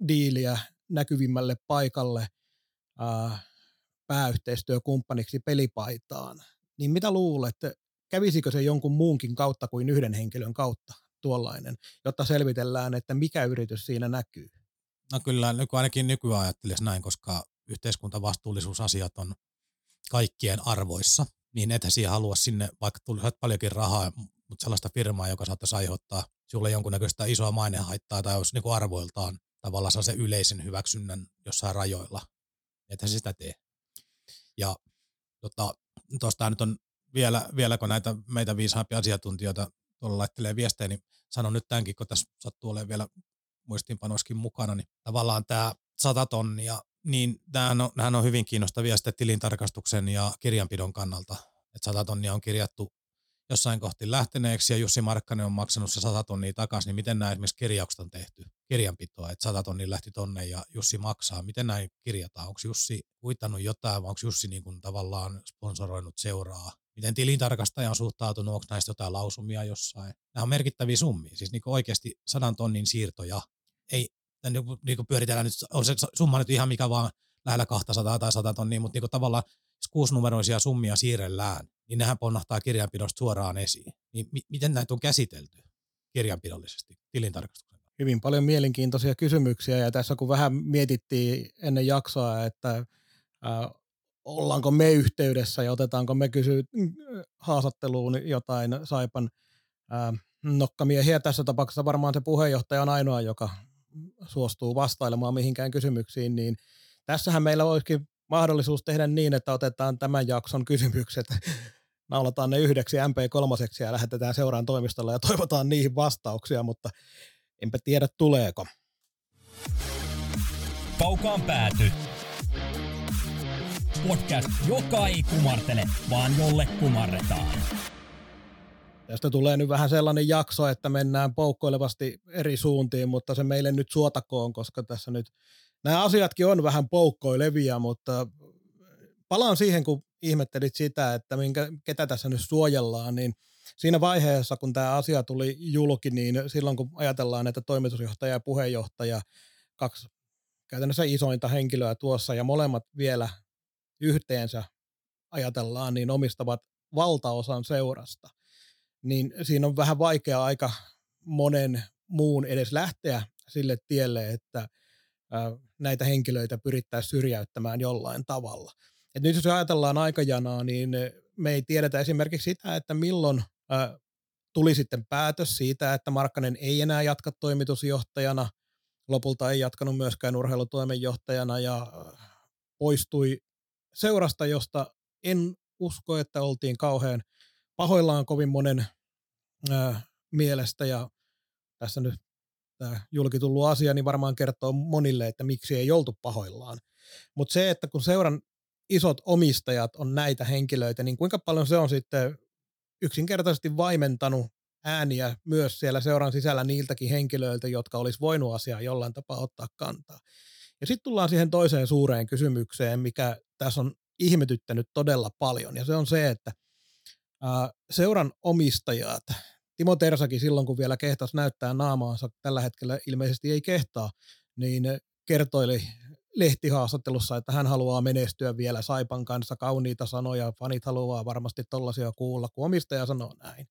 diiliä näkyvimmälle paikalle ää, pääyhteistyökumppaniksi pelipaitaan, niin mitä luulet, kävisikö se jonkun muunkin kautta kuin yhden henkilön kautta tuollainen, jotta selvitellään, että mikä yritys siinä näkyy? No kyllä, nyky, ainakin nykyään ajattelisi näin, koska yhteiskuntavastuullisuusasiat on kaikkien arvoissa, niin ethän siihen halua sinne, vaikka tulisi paljonkin rahaa, mutta sellaista firmaa, joka saattaisi aiheuttaa sinulle jonkunnäköistä isoa mainehaittaa tai olisi niin arvoiltaan tavallaan se yleisen hyväksynnän jossain rajoilla. Ethän sitä tee. Ja tota, tuosta nyt on vielä, vielä, kun näitä meitä viisaampia asiantuntijoita tuolla laittelee viestejä, niin sanon nyt tämänkin, kun tässä sattuu olemaan vielä muistiinpanoissakin mukana, niin tavallaan tämä 100 tonnia, niin nämähän on, on hyvin kiinnostavia sitten tilintarkastuksen ja kirjanpidon kannalta. Että 100 tonnia on kirjattu jossain kohti lähteneeksi ja Jussi Markkanen on maksanut se 100 tonnia takaisin, niin miten nämä esimerkiksi kirjaukset on tehty, kirjanpitoa, että 100 tonnia lähti tonne ja Jussi maksaa, miten näin kirjataan, onko Jussi uittanut jotain vai onko Jussi niin kuin tavallaan sponsoroinut seuraa, miten tilintarkastaja on suhtautunut, onko näistä jotain lausumia jossain. Nämä on merkittäviä summia, siis niin oikeasti 100 tonnin siirtoja ei niin kuin, niin kuin pyöritellään nyt, on se summa nyt ihan mikä vaan lähellä 200 tai 100 tonnia, mutta niin kuin tavallaan kuusinumeroisia summia siirrellään, niin nehän ponnahtaa kirjanpidosta suoraan esiin. Niin mi- miten näitä on käsitelty? kirjanpidollisesti tilintarkastuksen. Hyvin paljon mielenkiintoisia kysymyksiä ja tässä kun vähän mietittiin ennen jaksoa, että äh, ollaanko me yhteydessä ja otetaanko me kysy haastatteluun jotain Saipan äh, nokkamiehiä. Tässä tapauksessa varmaan se puheenjohtaja on ainoa, joka suostuu vastailemaan mihinkään kysymyksiin, niin tässähän meillä olisikin mahdollisuus tehdä niin, että otetaan tämän jakson kysymykset, naulataan ne yhdeksi MP3 ja lähetetään seuraan toimistolla ja toivotaan niihin vastauksia, mutta enpä tiedä tuleeko. Kaukaan pääty. Podcast, joka ei kumartele, vaan jolle kumarretaan. Tästä tulee nyt vähän sellainen jakso, että mennään poukkoilevasti eri suuntiin, mutta se meille nyt suotakoon, koska tässä nyt nämä asiatkin on vähän poukkoilevia, mutta palaan siihen, kun ihmettelit sitä, että minkä, ketä tässä nyt suojellaan, niin siinä vaiheessa, kun tämä asia tuli julki, niin silloin kun ajatellaan, että toimitusjohtaja ja puheenjohtaja, kaksi käytännössä isointa henkilöä tuossa ja molemmat vielä yhteensä ajatellaan, niin omistavat valtaosan seurasta, niin siinä on vähän vaikea aika monen muun edes lähteä sille tielle, että näitä henkilöitä pyrittäisiin syrjäyttämään jollain tavalla. Et nyt jos ajatellaan aikajanaa, niin me ei tiedetä esimerkiksi sitä, että milloin tuli sitten päätös siitä, että Markkanen ei enää jatka toimitusjohtajana, lopulta ei jatkanut myöskään urheilutoimenjohtajana ja poistui seurasta, josta en usko, että oltiin kauhean pahoillaan kovin monen ää, mielestä ja tässä nyt tämä julkitullut asia niin varmaan kertoo monille, että miksi ei oltu pahoillaan. Mutta se, että kun seuran isot omistajat on näitä henkilöitä, niin kuinka paljon se on sitten yksinkertaisesti vaimentanut ääniä myös siellä seuran sisällä niiltäkin henkilöiltä, jotka olisi voinut asiaa jollain tapaa ottaa kantaa. Ja sitten tullaan siihen toiseen suureen kysymykseen, mikä tässä on ihmetyttänyt todella paljon, ja se on se, että seuran omistajat, Timo Tersakin silloin, kun vielä kehtas näyttää naamaansa, tällä hetkellä ilmeisesti ei kehtaa, niin kertoili lehtihaastattelussa, että hän haluaa menestyä vielä Saipan kanssa, kauniita sanoja, fanit haluaa varmasti tollaisia kuulla, kun omistaja sanoo näin.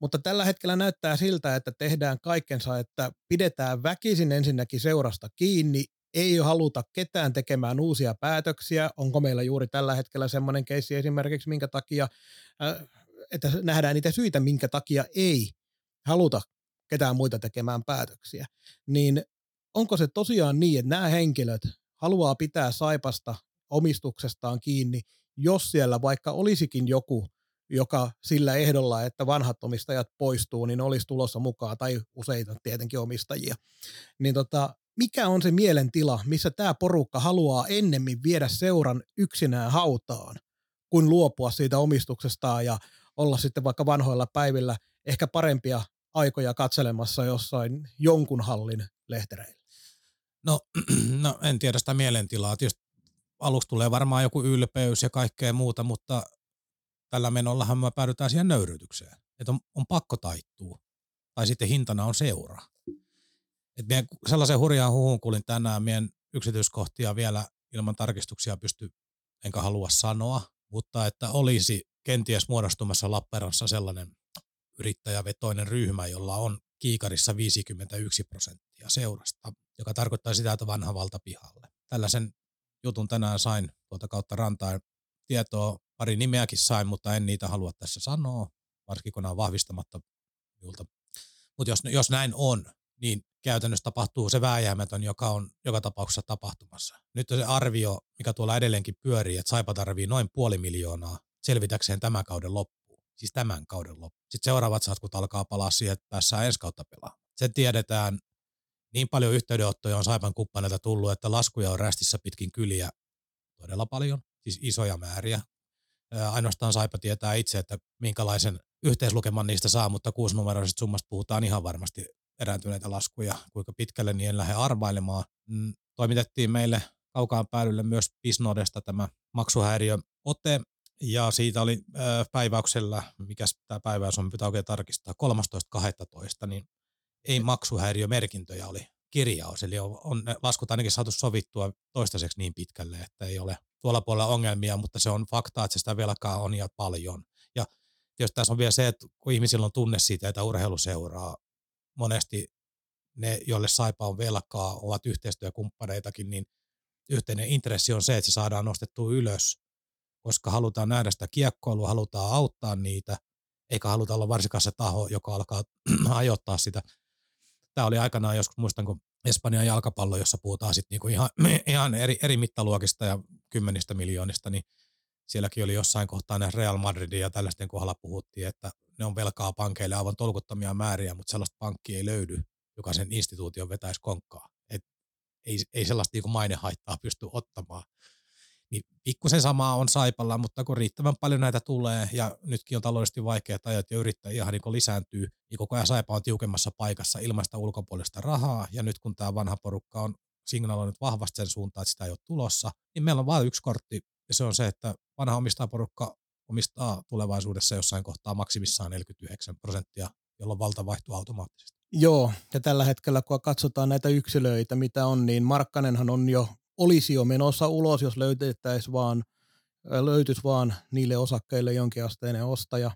Mutta tällä hetkellä näyttää siltä, että tehdään kaikkensa, että pidetään väkisin ensinnäkin seurasta kiinni, ei haluta ketään tekemään uusia päätöksiä. Onko meillä juuri tällä hetkellä semmoinen keissi esimerkiksi, minkä takia, että nähdään niitä syitä, minkä takia ei haluta ketään muita tekemään päätöksiä. Niin onko se tosiaan niin, että nämä henkilöt haluaa pitää Saipasta omistuksestaan kiinni, jos siellä vaikka olisikin joku, joka sillä ehdolla, että vanhat omistajat poistuu, niin olisi tulossa mukaan, tai useita tietenkin omistajia. Niin tota, mikä on se mielentila, missä tämä porukka haluaa ennemmin viedä seuran yksinään hautaan, kuin luopua siitä omistuksestaan ja olla sitten vaikka vanhoilla päivillä ehkä parempia aikoja katselemassa jossain jonkun hallin lehtereillä? No, no en tiedä sitä mielentilaa. Tietysti aluksi tulee varmaan joku ylpeys ja kaikkea muuta, mutta tällä menollahan me päädytään siihen nöyrytykseen. Että on, on pakko taittua. Tai sitten hintana on seura. Et mien, sellaisen hurjaan huhun kuulin tänään, meidän yksityiskohtia vielä ilman tarkistuksia pysty, enkä halua sanoa, mutta että olisi kenties muodostumassa Lappeenrannassa sellainen yrittäjävetoinen ryhmä, jolla on kiikarissa 51 prosenttia seurasta, joka tarkoittaa sitä, että vanha valta pihalle. Tällaisen jutun tänään sain tuota kautta rantaan tietoa, pari nimeäkin sain, mutta en niitä halua tässä sanoa, varsinkin kun on vahvistamatta minulta. Mutta jos, jos näin on, niin käytännössä tapahtuu se vääjäämätön, joka on joka tapauksessa tapahtumassa. Nyt se arvio, mikä tuolla edelleenkin pyörii, että Saipa tarvii noin puoli miljoonaa selvitäkseen tämän kauden loppuun. Siis tämän kauden loppuun. Sitten seuraavat satkut alkaa palaa siihen, että päässään ensi kautta pelaamaan. Se tiedetään, niin paljon yhteydenottoja on Saipan kumppaneilta tullut, että laskuja on rästissä pitkin kyliä todella paljon, siis isoja määriä. Ainoastaan Saipa tietää itse, että minkälaisen yhteislukeman niistä saa, mutta kuusinumeroisesta summasta puhutaan ihan varmasti erääntyneitä laskuja, kuinka pitkälle niin en lähde arvailemaan. Mm, toimitettiin meille kaukaan päädylle myös Pisnodesta tämä maksuhäiriö ote, ja siitä oli äh, päiväyksellä, mikä tämä päiväys on, pitää oikein tarkistaa, 13.12, niin ei maksuhäiriömerkintöjä oli kirjaus, eli on, on laskut ainakin saatu sovittua toistaiseksi niin pitkälle, että ei ole tuolla puolella ongelmia, mutta se on fakta, että sitä velkaa on ja paljon. Ja Tietysti tässä on vielä se, että kun ihmisillä on tunne siitä, että urheiluseuraa, monesti ne, joille Saipa on velkaa, ovat yhteistyökumppaneitakin, niin yhteinen intressi on se, että se saadaan nostettua ylös, koska halutaan nähdä sitä kiekkoilua, halutaan auttaa niitä, eikä haluta olla varsinkaan se taho, joka alkaa ajoittaa sitä. Tämä oli aikanaan joskus, muistan, kun Espanjan jalkapallo, jossa puhutaan sitten niinku ihan, ihan eri, eri mittaluokista ja kymmenistä miljoonista, niin sielläkin oli jossain kohtaa näissä Real Madridin ja tällaisten kohdalla puhuttiin, että ne on velkaa pankeille aivan tolkuttomia määriä, mutta sellaista pankkia ei löydy, joka sen instituution vetäisi konkkaa. Et ei, ei sellaista niin mainehaittaa pysty ottamaan. Niin pikkusen samaa on Saipalla, mutta kun riittävän paljon näitä tulee ja nytkin on taloudellisesti vaikeat ajat ja yrittäjiä niin lisääntyy, niin koko ajan Saipa on tiukemmassa paikassa ilmaista ulkopuolista rahaa ja nyt kun tämä vanha porukka on signaloinut vahvasti sen suuntaan, että sitä ei ole tulossa, niin meillä on vain yksi kortti ja se on se, että vanha omistajaporukka omistaa tulevaisuudessa jossain kohtaa maksimissaan 49 prosenttia, jolloin valta vaihtuu automaattisesti. Joo, ja tällä hetkellä kun katsotaan näitä yksilöitä, mitä on, niin Markkanenhan on jo, olisi jo menossa ulos, jos löytettäisiin vaan, löytyisi vaan niille osakkeille jonkinasteinen ostaja.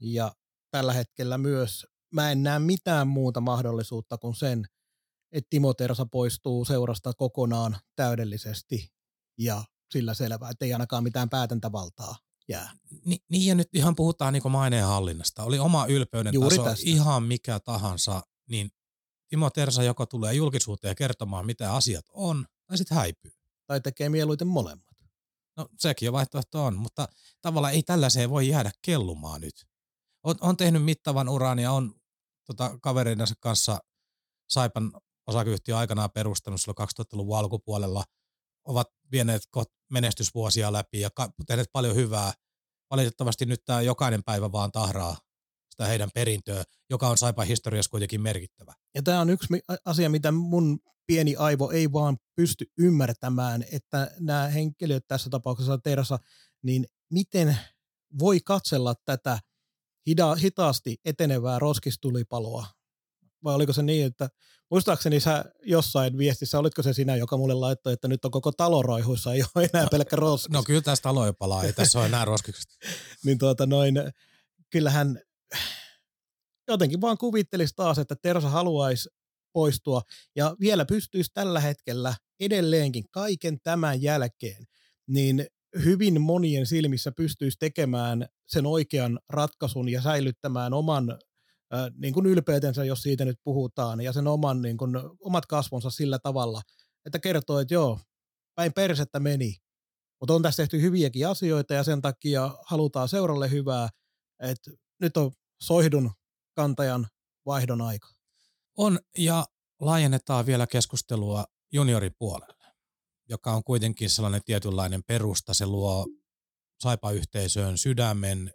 Ja tällä hetkellä myös mä en näe mitään muuta mahdollisuutta kuin sen, että Timo Tersa poistuu seurasta kokonaan täydellisesti ja sillä selvää, että ei ainakaan mitään päätäntävaltaa jää. Ni, niin ja nyt ihan puhutaan niin maineen hallinnasta. Oli oma ylpeyden Juuri taso tästä. ihan mikä tahansa, niin Timo Tersa joko tulee julkisuuteen kertomaan, mitä asiat on, tai sitten häipyy. Tai tekee mieluiten molemmat. No sekin jo vaihtoehto on, mutta tavallaan ei tällaiseen voi jäädä kellumaan nyt. On, on tehnyt mittavan uran ja on tota, kaverinsa kanssa Saipan osakeyhtiö aikanaan perustanut silloin 2000-luvun alkupuolella – ovat vieneet menestysvuosia läpi ja tehneet paljon hyvää. Valitettavasti nyt tämä jokainen päivä vaan tahraa sitä heidän perintöä, joka on Saipa historiassa kuitenkin merkittävä. Ja tämä on yksi asia, mitä mun pieni aivo ei vaan pysty ymmärtämään, että nämä henkilöt tässä tapauksessa Tersa, niin miten voi katsella tätä hitaasti etenevää roskistulipaloa vai oliko se niin, että muistaakseni sä jossain viestissä, olitko se sinä, joka mulle laittoi, että nyt on koko talo roihuissa, ei ole enää no, pelkkä roskis. No kyllä tässä talo jo palaa, ei tässä ole enää roskikset. niin tuota noin, kyllähän jotenkin vaan kuvittelisi taas, että Tersa haluaisi poistua ja vielä pystyisi tällä hetkellä edelleenkin kaiken tämän jälkeen, niin hyvin monien silmissä pystyisi tekemään sen oikean ratkaisun ja säilyttämään oman niin kuin ylpeytensä, jos siitä nyt puhutaan, ja sen oman, niin kuin, omat kasvonsa sillä tavalla, että kertoo, että joo, päin persettä meni, mutta on tässä tehty hyviäkin asioita, ja sen takia halutaan seuralle hyvää, että nyt on soihdun kantajan vaihdon aika. On, ja laajennetaan vielä keskustelua junioripuolelle, joka on kuitenkin sellainen tietynlainen perusta, se luo saipa-yhteisöön sydämen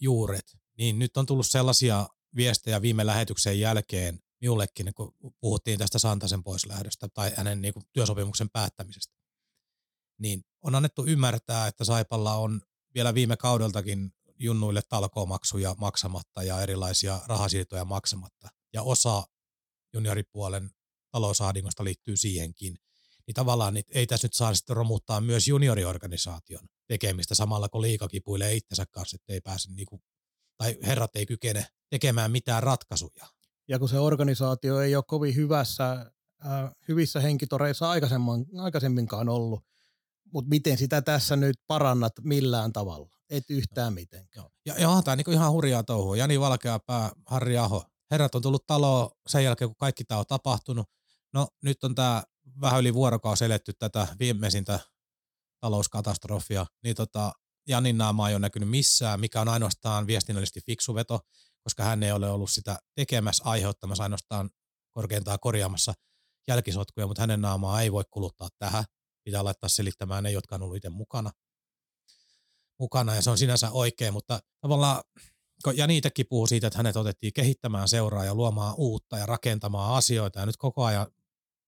juuret, niin nyt on tullut sellaisia viestejä viime lähetyksen jälkeen minullekin, kun puhuttiin tästä Santasen poislähdöstä tai hänen niin kuin, työsopimuksen päättämisestä. Niin on annettu ymmärtää, että Saipalla on vielä viime kaudeltakin junnuille talkoomaksuja maksamatta ja erilaisia rahasiirtoja maksamatta. Ja osa junioripuolen talousahdingosta liittyy siihenkin. Niin tavallaan niin ei tässä nyt saa sitten romuttaa myös junioriorganisaation tekemistä samalla kun liika kipuilee itsensä kanssa, että ei pääse niin kuin, tai herrat ei kykene tekemään mitään ratkaisuja. Ja kun se organisaatio ei ole kovin hyvässä, äh, hyvissä henkitoreissa aikaisemminkaan ollut, mutta miten sitä tässä nyt parannat millään tavalla? Et yhtään mitenkään. Ja, ja tämä on niin ihan hurjaa touhua. Jani Valkeapää, Harri Aho. Herrat on tullut taloon sen jälkeen, kun kaikki tämä on tapahtunut. No nyt on tämä vähän yli vuorokausi eletty tätä viimeisintä talouskatastrofia, niin tota, Janin naama ei ole näkynyt missään, mikä on ainoastaan viestinnällisesti fiksu veto, koska hän ei ole ollut sitä tekemässä, aiheuttamassa ainoastaan korkeintaan korjaamassa jälkisotkuja, mutta hänen naamaa ei voi kuluttaa tähän. Pitää laittaa selittämään ne, jotka on ollut itse mukana. Mukana ja se on sinänsä oikein, mutta tavallaan ja niitäkin puhuu siitä, että hänet otettiin kehittämään seuraa ja luomaan uutta ja rakentamaan asioita ja nyt koko ajan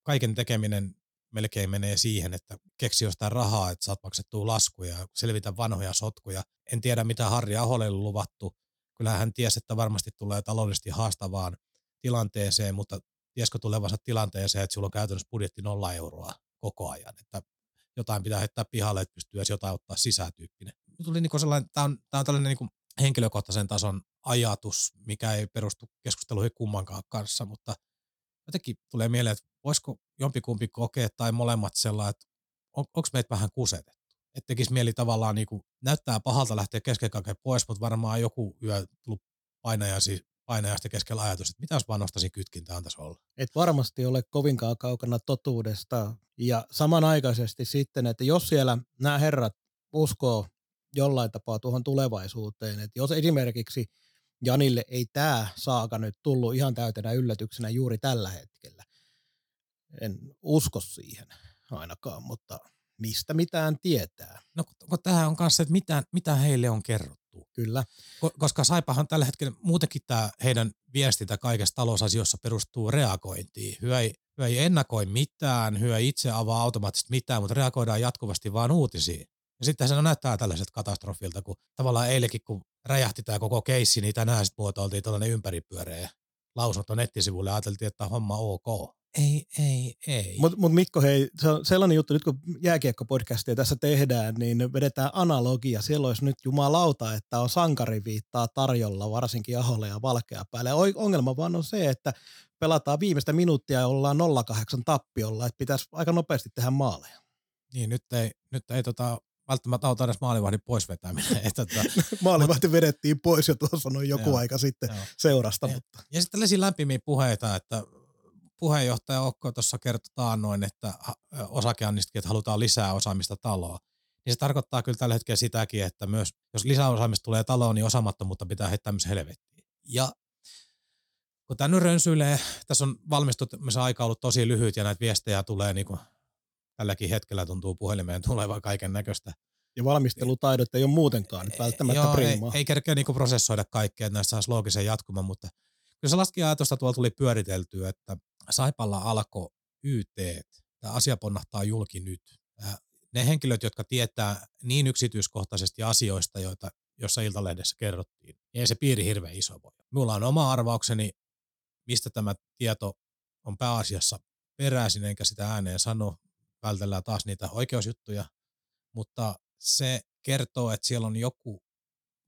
kaiken tekeminen melkein menee siihen, että keksi jostain rahaa, että saat maksettua laskuja ja selvitä vanhoja sotkuja. En tiedä, mitä Harri Aholle on luvattu. Kyllähän hän tiesi, että varmasti tulee taloudellisesti haastavaan tilanteeseen, mutta tiesikö tulevansa tilanteeseen, että sulla on käytännössä budjetti nolla euroa koko ajan, että jotain pitää heittää pihalle, että pystyy edes jotain ottaa sisätyyppinen. Tuli niin sellainen, tämä on, tämä on tällainen niin henkilökohtaisen tason ajatus, mikä ei perustu keskusteluihin kummankaan kanssa, mutta jotenkin tulee mieleen, että voisiko jompikumpi kokea tai molemmat sellainen, että on, onko meitä vähän kusetettu. Että tekisi mieli tavallaan niin kuin, näyttää pahalta lähteä kesken kaiken pois, mutta varmaan joku yö tullut painajasi, painajasta keskellä ajatus, että mitä jos vaan nostaisin kytkintään tässä olla. Et varmasti ole kovinkaan kaukana totuudesta. Ja samanaikaisesti sitten, että jos siellä nämä herrat uskoo jollain tapaa tuohon tulevaisuuteen, että jos esimerkiksi Janille ei tämä saaka nyt tullut ihan täytenä yllätyksenä juuri tällä hetkellä. En usko siihen ainakaan, mutta mistä mitään tietää. No kun tähän on kanssa, että mitä, mitä heille on kerrottu. Kyllä. Koska Saipahan tällä hetkellä muutenkin tämä heidän viestintä kaikessa talousasioissa perustuu reagointiin. Hyö ei, hyö ei ennakoi mitään, hyö ei itse avaa automaattisesti mitään, mutta reagoidaan jatkuvasti vaan uutisiin. Ja sitten se näyttää tällaiset katastrofilta, kun tavallaan eilenkin, kun räjähti tämä koko keissi, niin tänään sitten muotoiltiin tällainen ympäripyöreä lausunto nettisivuille ja ajateltiin, että homma ok. Ei, ei, ei. Mutta mut Mikko, hei, se on sellainen juttu, nyt kun jääkiekkopodcastia tässä tehdään, niin vedetään analogia. Siellä olisi nyt jumalauta, että on sankariviittaa tarjolla, varsinkin Aholle ja Valkea päälle. Ongelma vaan on se, että pelataan viimeistä minuuttia ja ollaan 0-8 tappiolla, että pitäisi aika nopeasti tehdä maaleja. Niin, nyt ei, nyt ei tota, välttämättä auta edes maalivahdin pois vetäminen. Että, tota, Maalivahti vedettiin pois jo tuossa noin joku joo, aika sitten joo. seurasta. Ja, mutta. ja sitten tällaisia lämpimiä puheita, että puheenjohtaja Okko tuossa kertoi taannoin, että osakeannistakin, että halutaan lisää osaamista taloa. Niin se tarkoittaa kyllä tällä hetkellä sitäkin, että myös jos lisäosaamista tulee taloon, niin osaamattomuutta pitää heittää myös helvettiin. Ja kun tämä nyt rönsyilee, tässä on valmistumisen aika ollut tosi lyhyt ja näitä viestejä tulee niin kuin tälläkin hetkellä tuntuu puhelimeen tulevan kaiken näköistä. Ja valmistelutaidot ei ole muutenkaan välttämättä Joo. Ei, ei kerkeä niinku prosessoida kaikkea, että näistä saisi loogisen jatkuman, mutta kyllä se laski ajatusta tuolla tuli pyöriteltyä, että Saipalla alkoi YT, tämä asia ponnahtaa julki nyt. Ne henkilöt, jotka tietää niin yksityiskohtaisesti asioista, joita jossa Iltalehdessä kerrottiin, niin ei se piiri hirveän iso voi. Minulla on oma arvaukseni, mistä tämä tieto on pääasiassa peräisin, enkä sitä ääneen sano vältellään taas niitä oikeusjuttuja, mutta se kertoo, että siellä on joku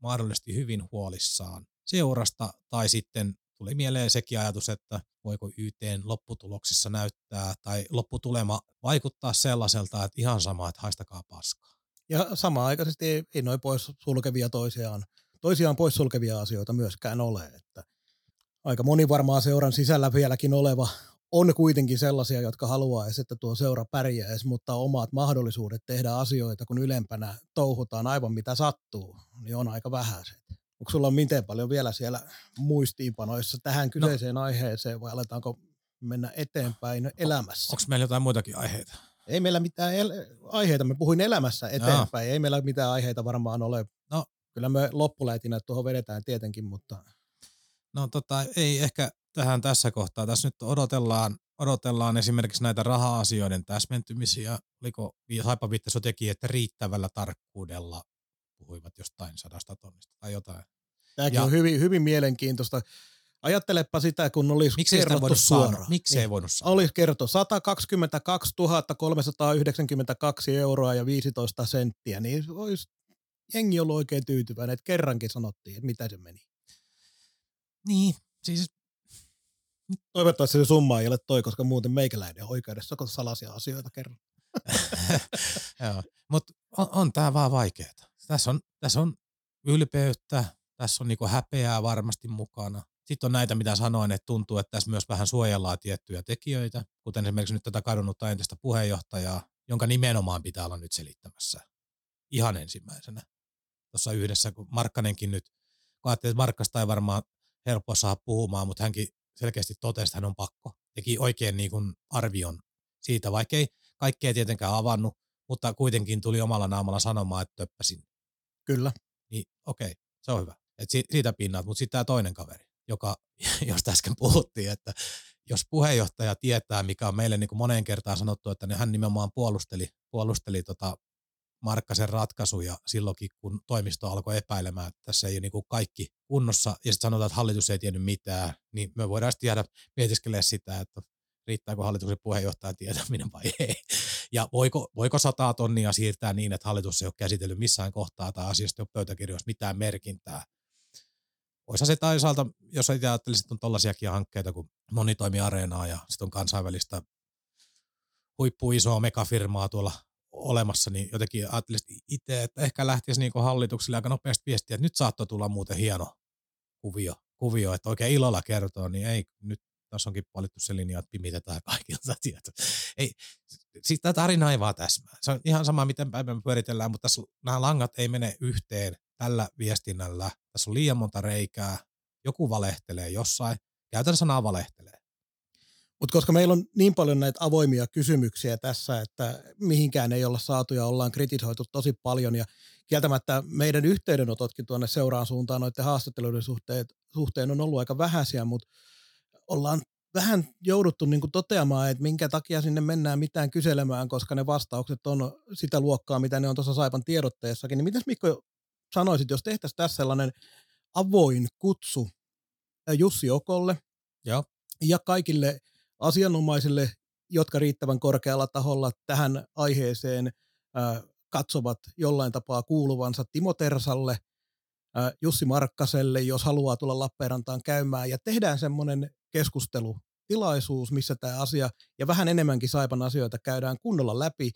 mahdollisesti hyvin huolissaan seurasta, tai sitten tuli mieleen sekin ajatus, että voiko YTn lopputuloksissa näyttää, tai lopputulema vaikuttaa sellaiselta, että ihan sama, että haistakaa paskaa. Ja samaan aikaisesti ei, ei noin pois sulkevia toisiaan, toisiaan pois sulkevia asioita myöskään ole, että aika moni varmaan seuran sisällä vieläkin oleva on kuitenkin sellaisia, jotka haluaisi, että tuo seura pärjäisi, mutta omat mahdollisuudet tehdä asioita, kun ylempänä touhutaan aivan mitä sattuu, niin on aika vähäiset. Onko sulla miten paljon vielä siellä muistiinpanoissa tähän no. kyseiseen no. aiheeseen vai aletaanko mennä eteenpäin elämässä? Onko meillä jotain muitakin aiheita? Ei meillä mitään el- aiheita, me puhuin elämässä eteenpäin, Jaa. ei meillä mitään aiheita varmaan ole. No. Kyllä me loppuläitinä tuohon vedetään tietenkin, mutta... No tota, ei ehkä tähän tässä kohtaa. Tässä nyt odotellaan, odotellaan esimerkiksi näitä raha-asioiden täsmentymisiä. Oliko Haipa Vittaso teki, että riittävällä tarkkuudella puhuivat jostain sadasta tonnista tai jotain. Tämäkin ja, on hyvin, hyvin mielenkiintoista. Ajattelepa sitä, kun olisi Miksi kerrottu suoraan. Miksi niin, ei voinut saada? Olisi kerrottu 122 392 euroa ja 15 senttiä, niin olisi jengi ollut oikein tyytyväinen, että kerrankin sanottiin, että mitä se meni. Niin, siis Toivottavasti se summa ei ole toi, koska muuten meikäläinen on oikeudessa, kun salaisia asioita kerran. Joo, mutta on, on tämä vaan vaikeaa. Tässä on, tässä on ylpeyttä, tässä on niinku häpeää varmasti mukana. Sitten on näitä, mitä sanoin, että tuntuu, että tässä myös vähän suojellaan tiettyjä tekijöitä, kuten esimerkiksi nyt tätä kadonnutta entistä puheenjohtajaa, jonka nimenomaan pitää olla nyt selittämässä ihan ensimmäisenä. Tuossa yhdessä, kun Markkanenkin nyt, kun ajattelin, että Markkasta ei varmaan helppo saada puhumaan, mutta hänkin selkeästi totesi, että hän on pakko. Teki oikein niin kuin arvion siitä, vaikka ei kaikkea tietenkään avannut, mutta kuitenkin tuli omalla naamalla sanomaan, että töppäsin. Kyllä. Niin okei, okay, se on hyvä. Et si- siitä pinnaat, mutta sitten tämä toinen kaveri, joka, josta äsken puhuttiin, että jos puheenjohtaja tietää, mikä on meille niin kuin moneen kertaan sanottu, että hän nimenomaan puolusteli, puolusteli tota Markkasen ratkaisuja silloinkin, kun toimisto alkoi epäilemään, että tässä ei ole niin kaikki kunnossa, ja sitten sanotaan, että hallitus ei tiennyt mitään, niin me voidaan sitten jäädä mietiskelemään sitä, että riittääkö hallituksen puheenjohtajan tietäminen vai ei. Ja voiko, voiko sataa tonnia siirtää niin, että hallitus ei ole käsitellyt missään kohtaa tai asiasta ole pöytäkirjoissa mitään merkintää, Oisa se toisaalta, jos itse ajattelisit, että on tollaisiakin hankkeita kuin monitoimiareenaa ja sitten on kansainvälistä huippu isoa megafirmaa tuolla olemassa, niin jotenkin ajattelisin itse, että ehkä lähtisi niin hallitukselle aika nopeasti viestiä, että nyt saattoi tulla muuten hieno kuvio, kuvio että oikein ilolla kertoo, niin ei, nyt tässä onkin valittu se linja, että pimitetään kaikilta tietoa. Ei, siis tämä tarina ei vaan täsmää. Se on ihan sama, miten päivän pyöritellään, mutta tässä nämä langat ei mene yhteen tällä viestinnällä. Tässä on liian monta reikää. Joku valehtelee jossain. Käytän sanaa valehtelee. Mutta koska meillä on niin paljon näitä avoimia kysymyksiä tässä, että mihinkään ei olla saatu ja ollaan kritisoitu tosi paljon ja kieltämättä meidän yhteydenototkin tuonne seuraan suuntaan noiden haastatteluiden suhteen, suhteen on ollut aika vähäisiä, mutta ollaan vähän jouduttu niin kuin toteamaan, että minkä takia sinne mennään mitään kyselemään, koska ne vastaukset on sitä luokkaa, mitä ne on tuossa Saipan tiedotteessakin. Niin mitäs Mikko sanoisit, jos tehtäisiin tässä sellainen avoin kutsu Jussi Okolle Joo. ja kaikille asianomaisille, jotka riittävän korkealla taholla tähän aiheeseen katsovat jollain tapaa kuuluvansa Timo Tersalle, Jussi Markkaselle, jos haluaa tulla Lappeenrantaan käymään, ja tehdään semmoinen keskustelutilaisuus, missä tämä asia ja vähän enemmänkin Saipan asioita käydään kunnolla läpi.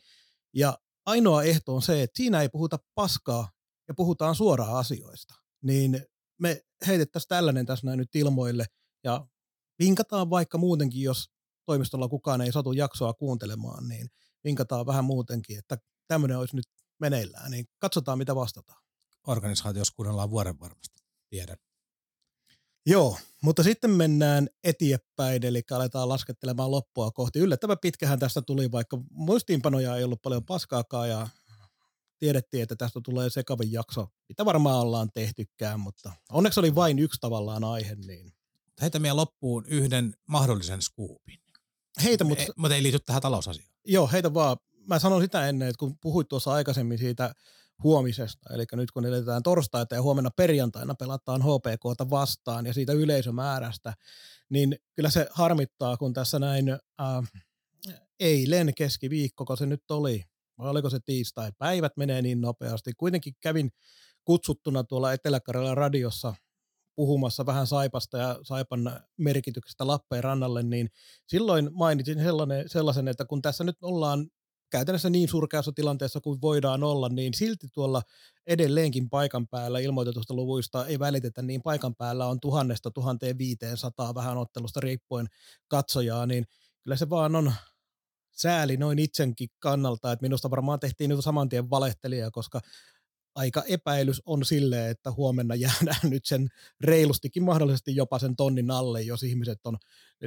Ja ainoa ehto on se, että siinä ei puhuta paskaa ja puhutaan suoraan asioista. Niin me heitettäisiin tällainen tässä näin nyt ilmoille ja vinkataan vaikka muutenkin, jos toimistolla kukaan ei satu jaksoa kuuntelemaan, niin vinkataan vähän muutenkin, että tämmöinen olisi nyt meneillään, niin katsotaan mitä vastataan. Organisaatiossa kuunnellaan vuoden varmasti, tiedän. Joo, mutta sitten mennään eteenpäin, eli aletaan laskettelemaan loppua kohti. Yllättävän pitkähän tästä tuli, vaikka muistiinpanoja ei ollut paljon paskaakaan ja tiedettiin, että tästä tulee sekavin jakso, mitä varmaan ollaan tehtykään, mutta onneksi oli vain yksi tavallaan aihe. Niin. Heitä meidän loppuun yhden mahdollisen skuupin. Heitä, mutta... Ei, mutta ei liity tähän talousasiaan. Joo, heitä vaan. Mä sanon sitä ennen, että kun puhuit tuossa aikaisemmin siitä huomisesta, eli nyt kun eletään torstaita ja huomenna perjantaina pelataan HPKta vastaan ja siitä yleisömäärästä, niin kyllä se harmittaa, kun tässä näin äh, eilen keskiviikko, kun se nyt oli, vai oliko se tiistai, päivät menee niin nopeasti. Kuitenkin kävin kutsuttuna tuolla Etelä-Karjalan radiossa puhumassa vähän Saipasta ja Saipan merkityksestä Lappeenrannalle, niin silloin mainitsin sellainen, sellaisen, että kun tässä nyt ollaan käytännössä niin surkeassa tilanteessa kuin voidaan olla, niin silti tuolla edelleenkin paikan päällä ilmoitetusta luvuista ei välitetä, niin paikan päällä on tuhannesta tuhanteen viiteensataa vähän ottelusta riippuen katsojaa, niin kyllä se vaan on sääli noin itsenkin kannalta, että minusta varmaan tehtiin nyt saman tien valehtelija, koska aika epäilys on sille, että huomenna jäädään nyt sen reilustikin mahdollisesti jopa sen tonnin alle, jos ihmiset on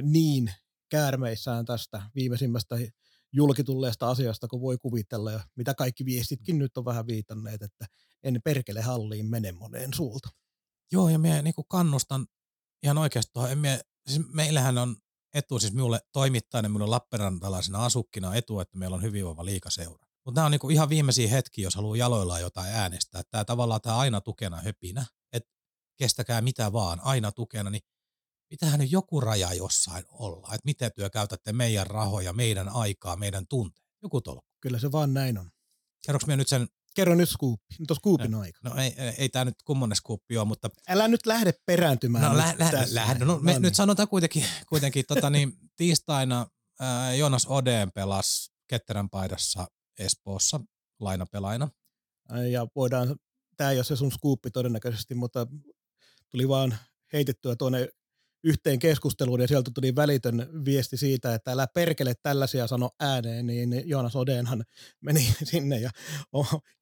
niin käärmeissään tästä viimeisimmästä julkitulleesta asiasta, kun voi kuvitella, ja mitä kaikki viestitkin nyt on vähän viitanneet, että en perkele halliin mene moneen suulta. Joo, ja minä niin kannustan ihan oikeasti tuohon. Mie, siis meillähän on etu, siis minulle toimittajana, minulle Lappeenrantalaisena asukkina etu, että meillä on hyvinvoiva liikaseura. Mutta nämä on niinku ihan viimeisiä hetkiä, jos haluaa jaloillaan jotain äänestää. Tämä tavallaan tämä aina tukena höpinä, että kestäkää mitä vaan, aina tukena, niin pitähän nyt joku raja jossain olla, että miten työ käytätte meidän rahoja, meidän aikaa, meidän tunteja. Joku tolkku. Kyllä se vaan näin on. Kerroks minä nyt sen? Kerro nyt skuuppi. Nyt on skuupin no, aika. No ei, ei, ei tämä nyt kummonen skuuppi ole, mutta... Älä nyt lähde perääntymään. No, lä, lä, lä, no, me no, nyt sanotaan kuitenkin, kuitenkin tota, niin, tiistaina ää, Jonas Odeen pelasi Ketterän paidassa Espoossa lainapelaina. Ja voidaan, tämä ei ole se sun skuuppi todennäköisesti, mutta tuli vaan heitettyä tuonne yhteen keskusteluun ja sieltä tuli välitön viesti siitä, että älä perkele tällaisia sano ääneen, niin Joonas Odenhan meni sinne ja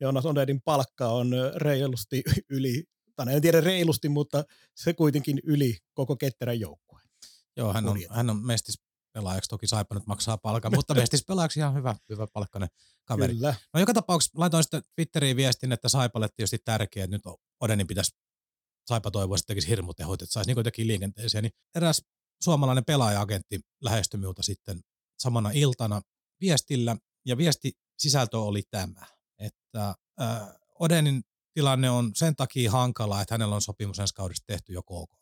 Joonas Odenin palkka on reilusti yli, tai en tiedä reilusti, mutta se kuitenkin yli koko ketterän joukkueen. Joo, hän on, hän on mestis pelaajaksi, toki Saipa nyt maksaa palkan, mutta mestis pelaajaksi ihan hyvä, hyvä palkkainen kaveri. Kyllä. No joka tapauksessa laitoin sitten Twitteriin viestin, että Saipalle tietysti tärkeää, että nyt Odenin pitäisi Saipa toivoisi, että tekisi hirmutehoit, että saisi niin jotenkin liikenteeseen. Niin eräs suomalainen pelaaja-agentti lähestyi minulta sitten samana iltana viestillä, ja viesti sisältö oli tämä, että äh, Odenin tilanne on sen takia hankala, että hänellä on sopimus ensi kaudesta tehty jo KK kanssa.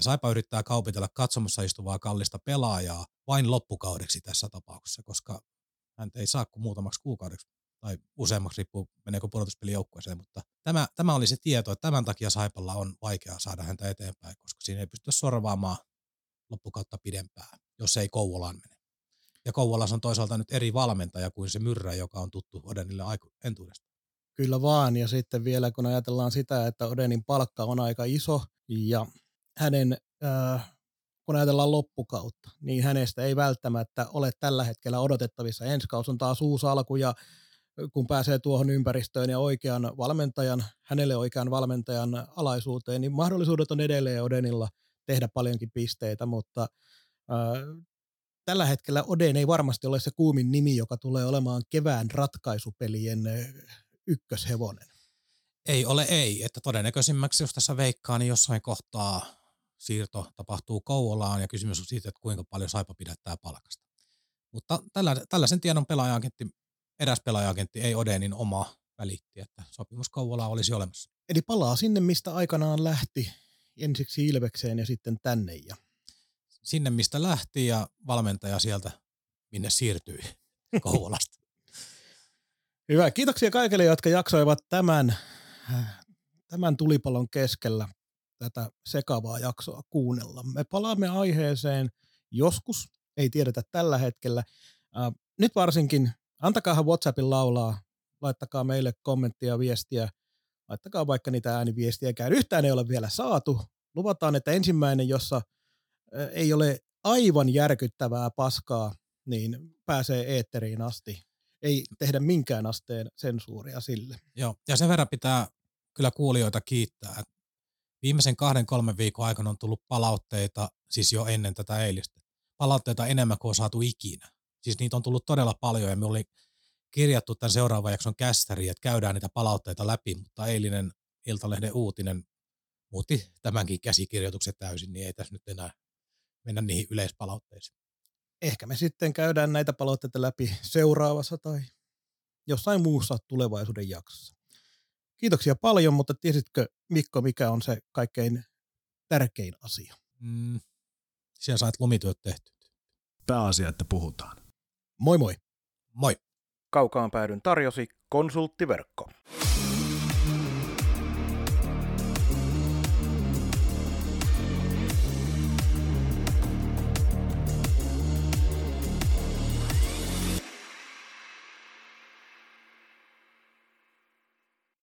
Ja Saipa yrittää kaupitella katsomassa istuvaa kallista pelaajaa vain loppukaudeksi tässä tapauksessa, koska hän ei saa kuin muutamaksi kuukaudeksi tai useammaksi riippuu meneekö pudotuspelijoukkueeseen, mutta tämä, tämä oli se tieto, että tämän takia Saipalla on vaikea saada häntä eteenpäin, koska siinä ei pysty sorvaamaan loppukautta pidempään, jos ei Kouvolaan mene. Ja Kouvolassa on toisaalta nyt eri valmentaja kuin se Myrrä, joka on tuttu Odenille entuudesta. Kyllä vaan, ja sitten vielä kun ajatellaan sitä, että Odenin palkka on aika iso, ja hänen, äh, kun ajatellaan loppukautta, niin hänestä ei välttämättä ole tällä hetkellä odotettavissa. Ensi kausi on taas uusi alku, ja kun pääsee tuohon ympäristöön ja oikean valmentajan, hänelle oikean valmentajan alaisuuteen, niin mahdollisuudet on edelleen Odenilla tehdä paljonkin pisteitä, mutta äh, tällä hetkellä Oden ei varmasti ole se kuumin nimi, joka tulee olemaan kevään ratkaisupelien ykköshevonen. Ei ole ei, että todennäköisimmäksi, jos tässä veikkaa, niin jossain kohtaa siirto tapahtuu Kouvolaan ja kysymys on siitä, että kuinka paljon Saipa pidättää palkasta. Mutta tällä, tällaisen tiedon pelaajagentti, eräs pelaajagentti ei Odenin oma välitti, että sopimus Kouvolaa olisi olemassa. Eli palaa sinne, mistä aikanaan lähti ensiksi Ilvekseen ja sitten tänne. Ja... Sinne, mistä lähti ja valmentaja sieltä, minne siirtyi Kouvolasta. Hyvä. Kiitoksia kaikille, jotka jaksoivat tämän, tämän tulipalon keskellä tätä sekavaa jaksoa kuunnella. Me palaamme aiheeseen joskus, ei tiedetä tällä hetkellä. Nyt varsinkin, antakaa WhatsAppin laulaa, laittakaa meille kommenttia, viestiä, laittakaa vaikka niitä ääniviestiäkään. Yhtään ei ole vielä saatu. Luvataan, että ensimmäinen, jossa ei ole aivan järkyttävää paskaa, niin pääsee eetteriin asti ei tehdä minkään asteen sensuuria sille. Joo, ja sen verran pitää kyllä kuulijoita kiittää. Viimeisen kahden, kolmen viikon aikana on tullut palautteita, siis jo ennen tätä eilistä, palautteita enemmän kuin on saatu ikinä. Siis niitä on tullut todella paljon ja me oli kirjattu tämän seuraavan jakson kästäri, että käydään niitä palautteita läpi, mutta eilinen Iltalehden uutinen muutti tämänkin käsikirjoituksen täysin, niin ei tässä nyt enää mennä niihin yleispalautteisiin ehkä me sitten käydään näitä palautteita läpi seuraavassa tai jossain muussa tulevaisuuden jaksossa. Kiitoksia paljon, mutta tiesitkö Mikko, mikä on se kaikkein tärkein asia? Mm, siellä saat lumityöt tehty. Pääasia, että puhutaan. Moi moi. Moi. Kaukaan päädyn tarjosi konsulttiverkko.